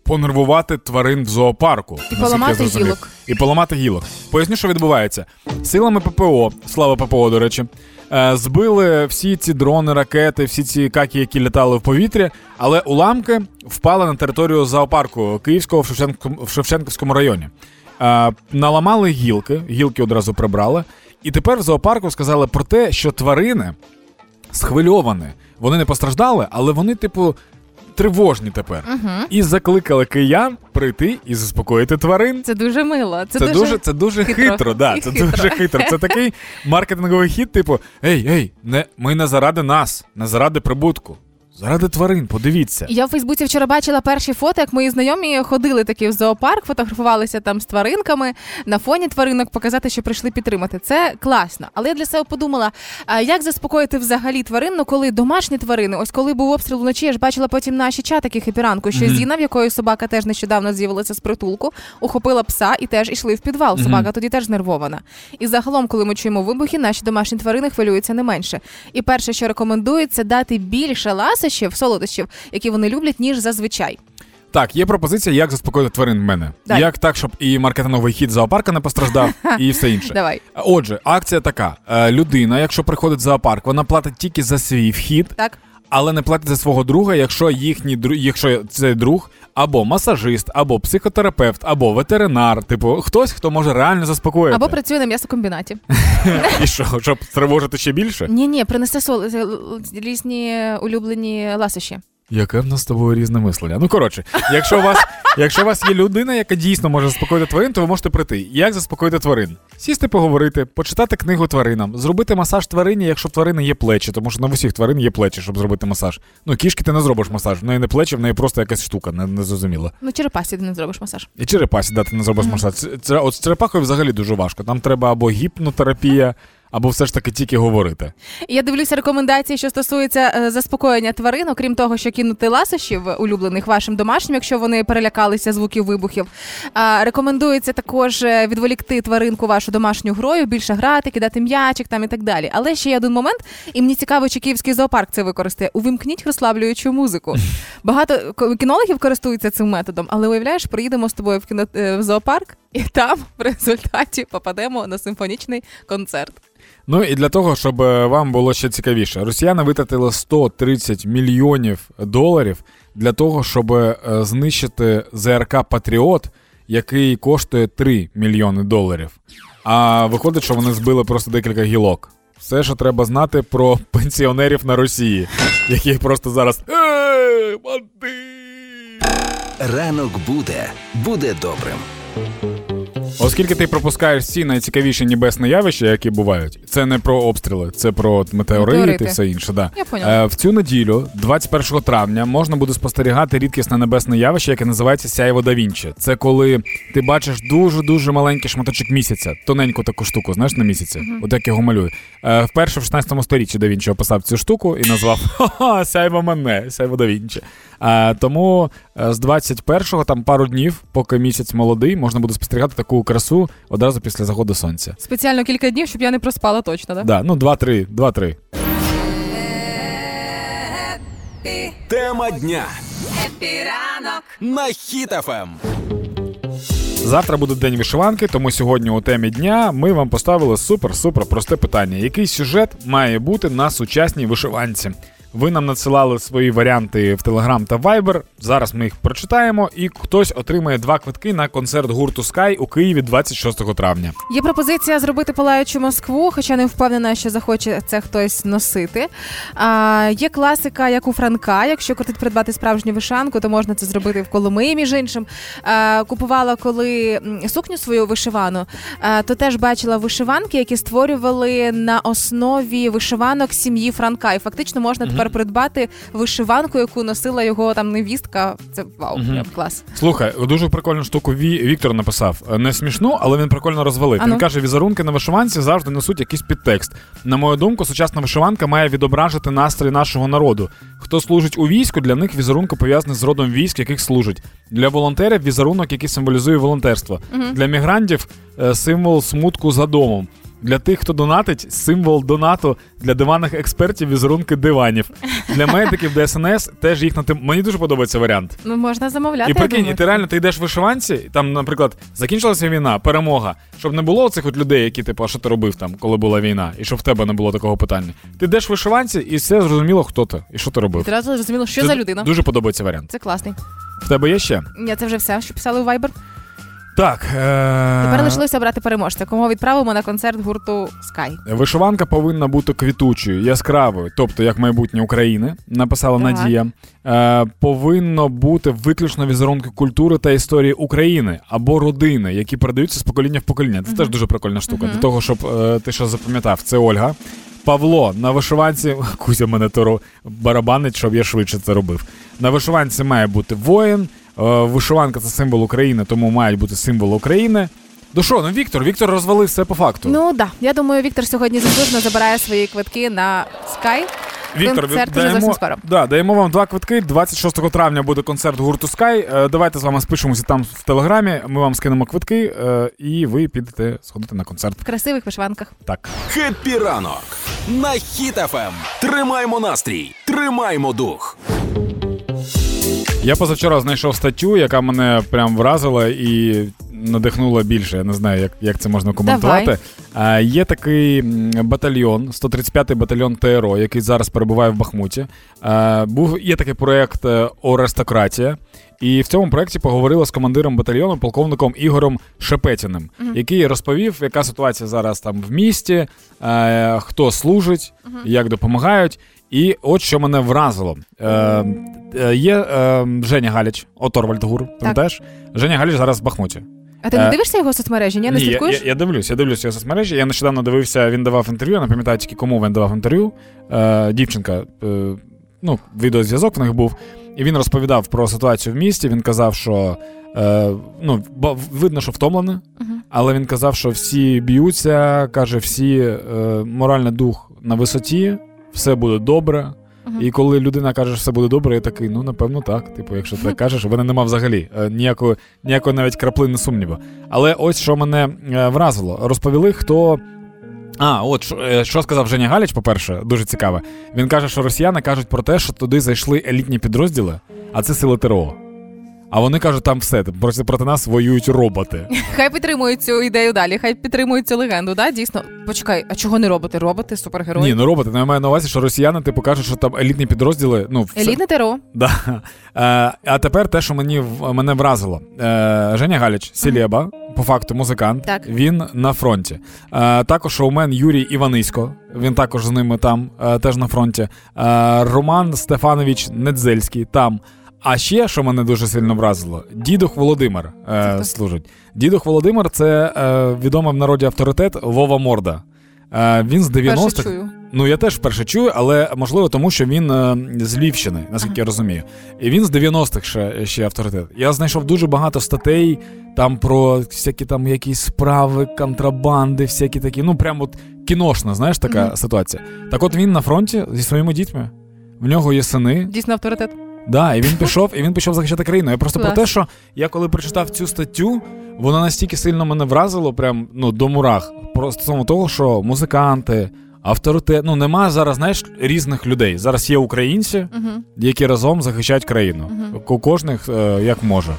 [SPEAKER 4] понервувати тварин в зоопарку. я
[SPEAKER 3] поламати
[SPEAKER 4] зрозумів.
[SPEAKER 3] гілок.
[SPEAKER 4] І поламати гілок. Поясню, що відбувається. Силами ППО, слава ППО, до речі, е, збили всі ці дрони, ракети, всі ці какі, які літали в повітрі, але уламки впали на територію зоопарку Київського в Шевченківському, в Шевченківському районі. Е, Наламали гілки, гілки одразу прибрали. І тепер в зоопарку сказали про те, що тварини схвильовані. Вони не постраждали, але вони, типу, тривожні тепер. І закликали киян прийти і заспокоїти тварин.
[SPEAKER 3] Це дуже мило. Це,
[SPEAKER 4] Це дуже, це дуже
[SPEAKER 3] хитро.
[SPEAKER 4] хитро, да,
[SPEAKER 3] І
[SPEAKER 4] це
[SPEAKER 3] хитро.
[SPEAKER 4] дуже хитро. Це такий маркетинговий хід, типу: ей, ей, не, ми не заради нас, не заради прибутку. Заради тварин, подивіться.
[SPEAKER 3] Я в Фейсбуці вчора бачила перші фото, як мої знайомі ходили таки в зоопарк, фотографувалися там з тваринками на фоні тваринок, показати, що прийшли підтримати. Це класно. Але я для себе подумала, як заспокоїти взагалі тварин, ну коли домашні тварини, ось коли був обстріл вночі, я ж бачила потім наші чатики хіпіранку, що Зіна, в якої собака теж нещодавно з'явилася з притулку, ухопила пса і теж ішли в підвал. Собака тоді теж знервована. І загалом, коли ми чуємо вибухи, наші домашні тварини хвилюються не менше. І перше, що рекомендується, дати більше ласощів, солодощів, які вони люблять, ніж зазвичай.
[SPEAKER 4] Так, є пропозиція, як заспокоїти тварин в мене.
[SPEAKER 3] Дай.
[SPEAKER 4] Як так, щоб і маркетинговий хід зоопарка не постраждав, і все інше.
[SPEAKER 3] Давай.
[SPEAKER 4] Отже, акція така: Е, людина, якщо приходить в зоопарк, вона платить тільки за свій вхід,
[SPEAKER 3] Так.
[SPEAKER 4] Але не платить за свого друга, якщо їхній якщо цей друг або масажист, або психотерапевт, або ветеринар, типу хтось, хто може реально заспокоїти.
[SPEAKER 3] Або працює на м'ясокомбінаті.
[SPEAKER 4] І що, щоб тривожити ще більше?
[SPEAKER 3] Ні, ні, принесе сол різні улюблені ласощі.
[SPEAKER 4] Яке в нас з тобою різне мислення? Ну коротше, якщо у вас, якщо у вас є людина, яка дійсно може заспокоїти тварин, то ви можете прийти. Як заспокоїти тварин? Сісти, поговорити, почитати книгу тваринам, зробити масаж тварині, якщо в тварини є плечі, тому що на усіх тварин є плечі, щоб зробити масаж. Ну, кішки ти не зробиш масаж, в неї не плечі, в неї просто якась штука, не, не зрозуміло.
[SPEAKER 3] Ну, черепасі ти не зробиш масаж.
[SPEAKER 4] І черепасі дати не зробиш масаж. Це, це, от з черепахою взагалі дуже важко. Там треба або гіпнотерапія, або все ж таки тільки говорити.
[SPEAKER 3] Я дивлюся рекомендації, що стосуються е, заспокоєння тварин, окрім того, що кинути ласощів улюблених вашим домашнім, якщо вони перелякалися звуків вибухів. Рекомендується також е, відволікти тваринку вашу домашню грою, більше грати, кидати м'ячик там і так далі. Але ще є один момент, і мені цікаво, чи київський зоопарк це використає. Увімкніть розслаблюючу музику. Багато кінологів користуються цим методом, але уявляєш, приїдемо з тобою в кіно е, в зоопарк, і там в результаті попадемо на симфонічний концерт.
[SPEAKER 4] Ну і для того, щоб е, вам було ще цікавіше, росіяни витратили 130 мільйонів доларів для того, щоб е, знищити ЗРК Патріот, який коштує 3 мільйони доларів. А виходить, що вони збили просто декілька гілок. Все, що треба знати про пенсіонерів на Росії, яких просто зараз. Ей, манти!
[SPEAKER 8] Ранок буде, буде добрим.
[SPEAKER 4] Оскільки ти пропускаєш всі найцікавіші небесні явища, які бувають, це не про обстріли, це про метеорити,
[SPEAKER 3] Метеорити.
[SPEAKER 4] і все інше. Да.
[SPEAKER 3] Я поняла.
[SPEAKER 4] Е, в цю неділю, 21 травня, можна буде спостерігати рідкісне небесне явище, яке називається Сяйво да Вінчі. Це коли ти бачиш дуже дуже маленький шматочок місяця, тоненьку таку штуку, знаєш, на місяці. От як його малює. Е, вперше в 16 сторіччі да Вінчі описав цю штуку і назвав Ха-ха, сяйво мене, сяйво да Вінчі. Е, тому е, з 21-го, там пару днів, поки місяць молодий, можна буде спостерігати таку красу одразу після заходу сонця.
[SPEAKER 3] Спеціально кілька днів, щоб я не проспала точно, так?
[SPEAKER 4] Да, ну 2-3, 2-3.
[SPEAKER 1] Тема дня. На Ем. Хіт-ФМ.
[SPEAKER 4] Завтра буде день вишиванки, тому сьогодні у темі дня ми вам поставили супер-супер просте питання. Який сюжет має бути на сучасній вишиванці? Ви нам надсилали свої варіанти в Telegram та Viber. Зараз ми їх прочитаємо, і хтось отримає два квитки на концерт гурту Sky у Києві 26 травня.
[SPEAKER 3] Є пропозиція зробити палаючу Москву, хоча не впевнена, що захоче це хтось носити. А, є класика, як у Франка. Якщо хотить придбати справжню вишанку, то можна це зробити в Коломиї, між іншим. А, купувала коли сукню свою вишивану, а, то теж бачила вишиванки, які створювали на основі вишиванок сім'ї Франка. І фактично можна тепер придбати вишиванку, яку носила його там невістка. Це вау, прям клас.
[SPEAKER 4] Слухай, дуже прикольну штуку Ві... Віктор написав. Не смішну, але він прикольно розвалив. Він каже, візерунки на вишиванці завжди несуть якийсь підтекст. На мою думку, сучасна вишиванка має відображити настрій нашого народу. Хто служить у війську, для них візерунки пов'язані з родом військ, яких служить. Для волонтерів візерунок, який символізує волонтерство. Для мігрантів е, символ смутку за домом. Для тих, хто донатить, символ донату для диванних експертів візерунки диванів. Для медиків ДСНС теж їх на тим. Мені дуже подобається варіант.
[SPEAKER 3] Ну можна замовляти.
[SPEAKER 4] І прикинь, і ти реально ти йдеш в вишиванці, і там, наприклад, закінчилася війна, перемога. Щоб не було цих от людей, які, типу, а що ти робив там, коли була війна, і щоб в тебе не було такого питання. Ти йдеш в вишиванці, і все зрозуміло, хто ти і що ти робив.
[SPEAKER 3] Одразу зрозуміло, що
[SPEAKER 4] Це
[SPEAKER 3] за людина.
[SPEAKER 4] Дуже подобається варіант.
[SPEAKER 3] Це класний.
[SPEAKER 4] В тебе є ще?
[SPEAKER 3] Ні, це вже все, що писали у Viber.
[SPEAKER 4] Так. Е...
[SPEAKER 3] Тепер лишилося обрати переможця, кого відправимо на концерт гурту Sky.
[SPEAKER 4] Вишиванка повинна бути квітучою, яскравою, тобто як майбутнє України, написала
[SPEAKER 3] Так.
[SPEAKER 4] Надія. Е, повинно бути виключно візерунки культури та історії України або родини, які передаються з покоління в покоління. Це теж дуже прикольна штука.
[SPEAKER 3] Мгм.
[SPEAKER 4] Для того, щоб е, ти що запам'ятав, це Ольга. Павло на вишиванці, Кузя мене торо барабанить, щоб я швидше це робив. На вишиванці має бути воїн. Е, Вишиванка це символ України, тому мають бути символ України. Ну що, ну Віктор, Віктор розвалив все по факту.
[SPEAKER 3] Ну да, я думаю, Віктор сьогодні заслужено забирає свої квитки на Sky.
[SPEAKER 4] Віктор,
[SPEAKER 3] концерт вже зовсім скоро.
[SPEAKER 4] да, даємо вам два квитки. 26 травня буде концерт гурту Sky. Е, Давайте з вами спишемося там в телеграмі. Ми вам скинемо квитки, е, і ви підете сходити на концерт.
[SPEAKER 3] В красивих вишиванках.
[SPEAKER 4] Так.
[SPEAKER 1] Happy ранок на Хіт FM. Тримаймо настрій, тримаймо дух.
[SPEAKER 4] Я позавчора знайшов статтю, яка мене прям вразила і надихнула більше. Я не знаю, як, як це можна коментувати. А, є такий батальйон, 135-й батальйон ТРО, який зараз перебуває в Бахмуті. А, був є такий проект е, Орестократія. І в цьому проєкті поговорила з командиром батальйону, полковником Ігорем Шепетіним, який розповів, яка ситуація зараз там в місті, е, хто служить, як допомагають. І от що мене вразило. Е, е, є е, Женя Галіч, Оторвальд Гур, пам'ятаєш? Женя Галіч зараз в Бахмуті.
[SPEAKER 3] А ти не
[SPEAKER 4] Е,
[SPEAKER 3] дивишся його соцмережі? Ні, не
[SPEAKER 4] Ні, я,
[SPEAKER 3] слідкуєш?
[SPEAKER 4] я, я дивлюсь, я дивлюсь його соцмережі. Я нещодавно дивився, він давав інтерв'ю, не пам'ятаю тільки кому він давав інтерв'ю. Е, дівчинка, е, ну, відеозв'язок в них був. І він розповідав про ситуацію в місті. Він казав, що е, ну, видно, що втомлений,
[SPEAKER 3] Мгм.
[SPEAKER 4] але він казав, що всі б'ються, каже, всі е, моральний дух на висоті, все буде добре.
[SPEAKER 3] Мгм.
[SPEAKER 4] І коли людина каже, що все буде добре, я такий, ну напевно так. Типу, якщо ти так кажеш, в мене нема взагалі е, ніякої, ніякої навіть краплини сумніву. Але ось що мене е, вразило. Розповіли, хто. А, от що, е, що сказав Женя Галіч, по-перше, дуже цікаве. Він каже, що росіяни кажуть про те, що туди зайшли елітні підрозділи, а це сили ТРО. А вони кажуть, там все, проти, проти нас воюють роботи.
[SPEAKER 3] Хай підтримують цю ідею далі, хай підтримують цю легенду, да? Дійсно. Почекай, а чого не роботи? Роботи, супергерої.
[SPEAKER 4] Ні, ну роботи. Я маю на увазі, що росіяни типу кажуть, що там елітні підрозділи. Ну, все,
[SPEAKER 3] Елітне ТРО.
[SPEAKER 4] Да. Е, а тепер те, що мені мене вразило. Е, Женя Галіч, Сілєба, по факту музикант.
[SPEAKER 3] Так.
[SPEAKER 4] Він на фронті. Е, також шоумен Юрій Іванисько. Він також з ними там, теж на фронті. Роман Стефанович Недзельський там. А ще, що мене дуже сильно вразило, дідух Володимир е, служить. Дідух Володимир це е, відомий в народі авторитет Вова Морда. Е, він з 90-х.
[SPEAKER 3] Перше чую.
[SPEAKER 4] Ну, я теж вперше чую, але можливо тому, що він е, з Львівщини, наскільки я розумію. І він з 90-х ще, ще авторитет. Я знайшов дуже багато статей там про всякі там якісь справи, контрабанди, всякі такі. Ну, прям от кіношна, знаєш, така
[SPEAKER 3] Мгм.
[SPEAKER 4] ситуація. Так от він на фронті зі своїми дітьми. В нього є сини.
[SPEAKER 3] Дійсно авторитет.
[SPEAKER 4] Да, і він пішов, і він пішов захищати країну. Я просто про те, що я коли прочитав цю статтю, вона настільки сильно мене вразило, прям ну до мурах. Про стосовно того, що музиканти, авторитет, ну нема зараз, знаєш, різних людей. Зараз є українці,
[SPEAKER 3] Угу.
[SPEAKER 4] які разом захищають країну. У кожних е, як може.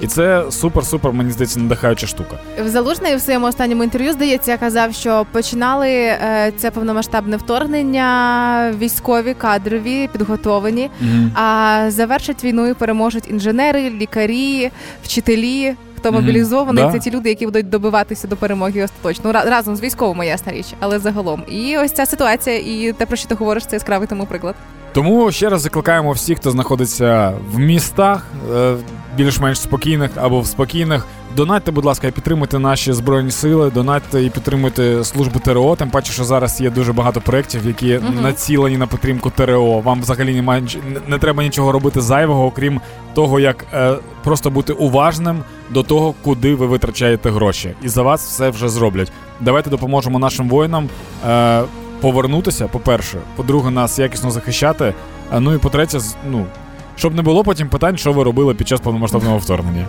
[SPEAKER 4] І це супер-супер, мені здається, надихаюча штука.
[SPEAKER 3] В Залужний в своєму останньому інтерв'ю, здається, казав, що починали е, це повномасштабне вторгнення, військові, кадрові, підготовлені, а завершать війну і переможуть інженери, лікарі, вчителі. Хто мобілізований,
[SPEAKER 4] Да.
[SPEAKER 3] це ті люди, які будуть добиватися до перемоги остаточно. Ра- разом з військовими, ясна річ, але загалом. І ось ця ситуація, і те, про що ти говориш, це яскравий тому приклад.
[SPEAKER 4] Тому ще раз закликаємо всіх, хто знаходиться в містах, е, більш-менш спокійних або в спокійних. Донатьте, будь ласка, і підтримуйте наші збройні сили, донатьте і підтримуйте службу ТРО. Тим паче, що зараз є дуже багато проєктів, які
[SPEAKER 3] Мгм.
[SPEAKER 4] націлені на підтримку ТРО. Вам взагалі немає не- не треба нічого робити зайвого, окрім того, як е, просто бути уважним до того, куди ви витрачаєте гроші. І за вас все вже зроблять. Давайте допоможемо нашим воїнам. Е, Повернутися, по-перше, по-друге, нас якісно захищати. А ну і по-третє, ну, щоб не було потім питань, що ви робили під час повномасштабного вторгнення.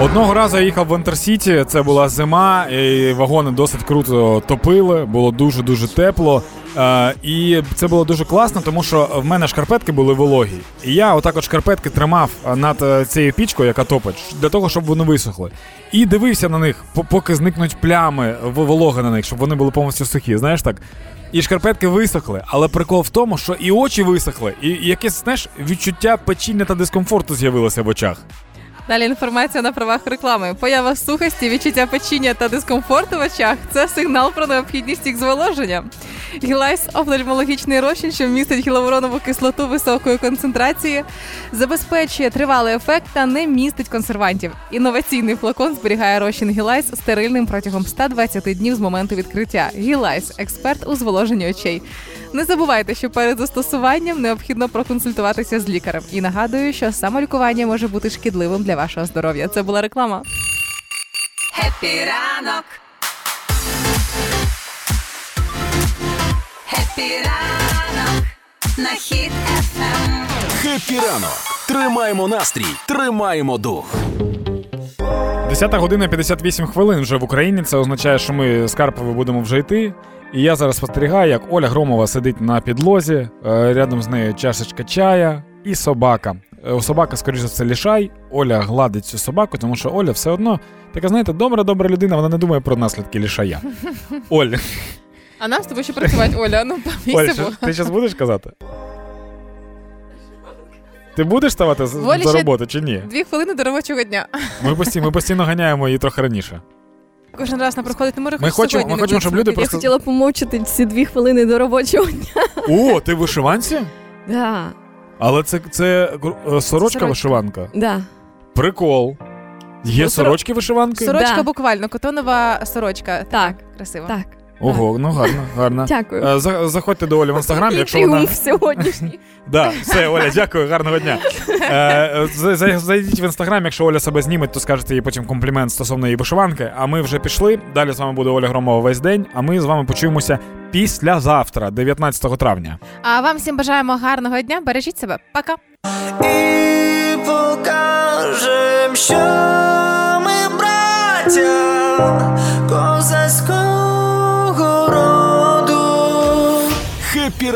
[SPEAKER 4] Одного разу я їхав в Інтерсіті, це була зима, і вагони досить круто топили, було дуже-дуже тепло. Е, і це було дуже класно, тому що в мене шкарпетки були вологі. І я отак от шкарпетки тримав над е, цією пічкою, яка топить, для того, щоб вони висохли. І дивився на них, поки зникнуть плями вологи на них, щоб вони були повністю сухі. Знаєш так? І шкарпетки висохли, але прикол в тому, що і очі висохли, і якесь знаєш, відчуття печіння та дискомфорту з'явилося в очах.
[SPEAKER 3] Далі інформація на правах реклами. Поява сухості, відчуття печіння та дискомфорту в очах це сигнал про необхідність їх зволоження. Гілайс офтальмологічний розчин, що містить гіалуронову кислоту високої концентрації, забезпечує тривалий ефект та не містить консервантів. Інноваційний флакон зберігає розчин Гілайс стерильним протягом 120 днів з моменту відкриття. Гілайс експерт у зволоженні очей. Не забувайте, що перед застосуваннем необхідно проконсультуватися з лікарем. І нагадую, що самолікування може бути шкідливим для вашого здоров'я. Це була реклама.
[SPEAKER 2] Happy ранок. Happy ранок. На Хіт FM.
[SPEAKER 1] Happy ранок. Тримаємо настрій, тримаємо дух.
[SPEAKER 4] 10 година 58 хвилин вже в Україні. Це означає, що ми з Карпови будемо вже йти. І я зараз спостерігаю, як Оля Громова сидить на підлозі, е, рядом з нею чашечка чая і собака. Е, собака, скоріше за все, лішай. Оля гладить цю собаку, тому що Оля все одно така, знаєте, добра, добра людина, вона не думає про наслідки лішая. Оль,
[SPEAKER 3] А нам з тобою ще працювати, Оля. Ну
[SPEAKER 4] Оль, що- ти зараз будеш казати? Ти будеш ставати
[SPEAKER 3] Волі
[SPEAKER 4] за
[SPEAKER 3] ще-
[SPEAKER 4] роботу чи ні?
[SPEAKER 3] Дві хвилини до робочого дня.
[SPEAKER 4] Ми постійно, ми постійно ганяємо її трохи раніше.
[SPEAKER 3] Кожен раз на приходить, не може
[SPEAKER 4] Ми
[SPEAKER 3] хоч
[SPEAKER 4] хочемо, ми
[SPEAKER 3] не
[SPEAKER 4] хочемо, щоб люди просто.
[SPEAKER 5] Я хотіла помовчати ці дві хвилини до робочого дня.
[SPEAKER 4] О, ти в вишиванці?
[SPEAKER 5] Да,
[SPEAKER 4] Але це, це е, сорочка, вишиванка.
[SPEAKER 5] да.
[SPEAKER 4] Прикол. Є
[SPEAKER 3] Ну,
[SPEAKER 4] сорочки вишиванки?
[SPEAKER 3] Сорочка
[SPEAKER 5] Да.
[SPEAKER 3] буквально, котонова сорочка.
[SPEAKER 5] Так.
[SPEAKER 3] Красиво.
[SPEAKER 5] Так,
[SPEAKER 4] Ого, ну гарно, гарно.
[SPEAKER 5] дякую.
[SPEAKER 4] Е, за- Заходьте до Олі в інстаграм, якщо вона.
[SPEAKER 5] тріумф сьогоднішній.
[SPEAKER 4] Да, все, Оля, дякую, гарного дня. Е, за- за- Зайдіть в інстаграм, якщо Оля себе зніме, то скажете їй потім комплімент стосовно її вишиванки. А ми вже пішли. Далі з вами буде Оля Громова весь день. А ми з вами почуємося післязавтра, 19 травня.
[SPEAKER 3] А вам всім бажаємо гарного дня. Бережіть себе. Пока.
[SPEAKER 9] І покажем, що ми браття козацького
[SPEAKER 1] Хеппі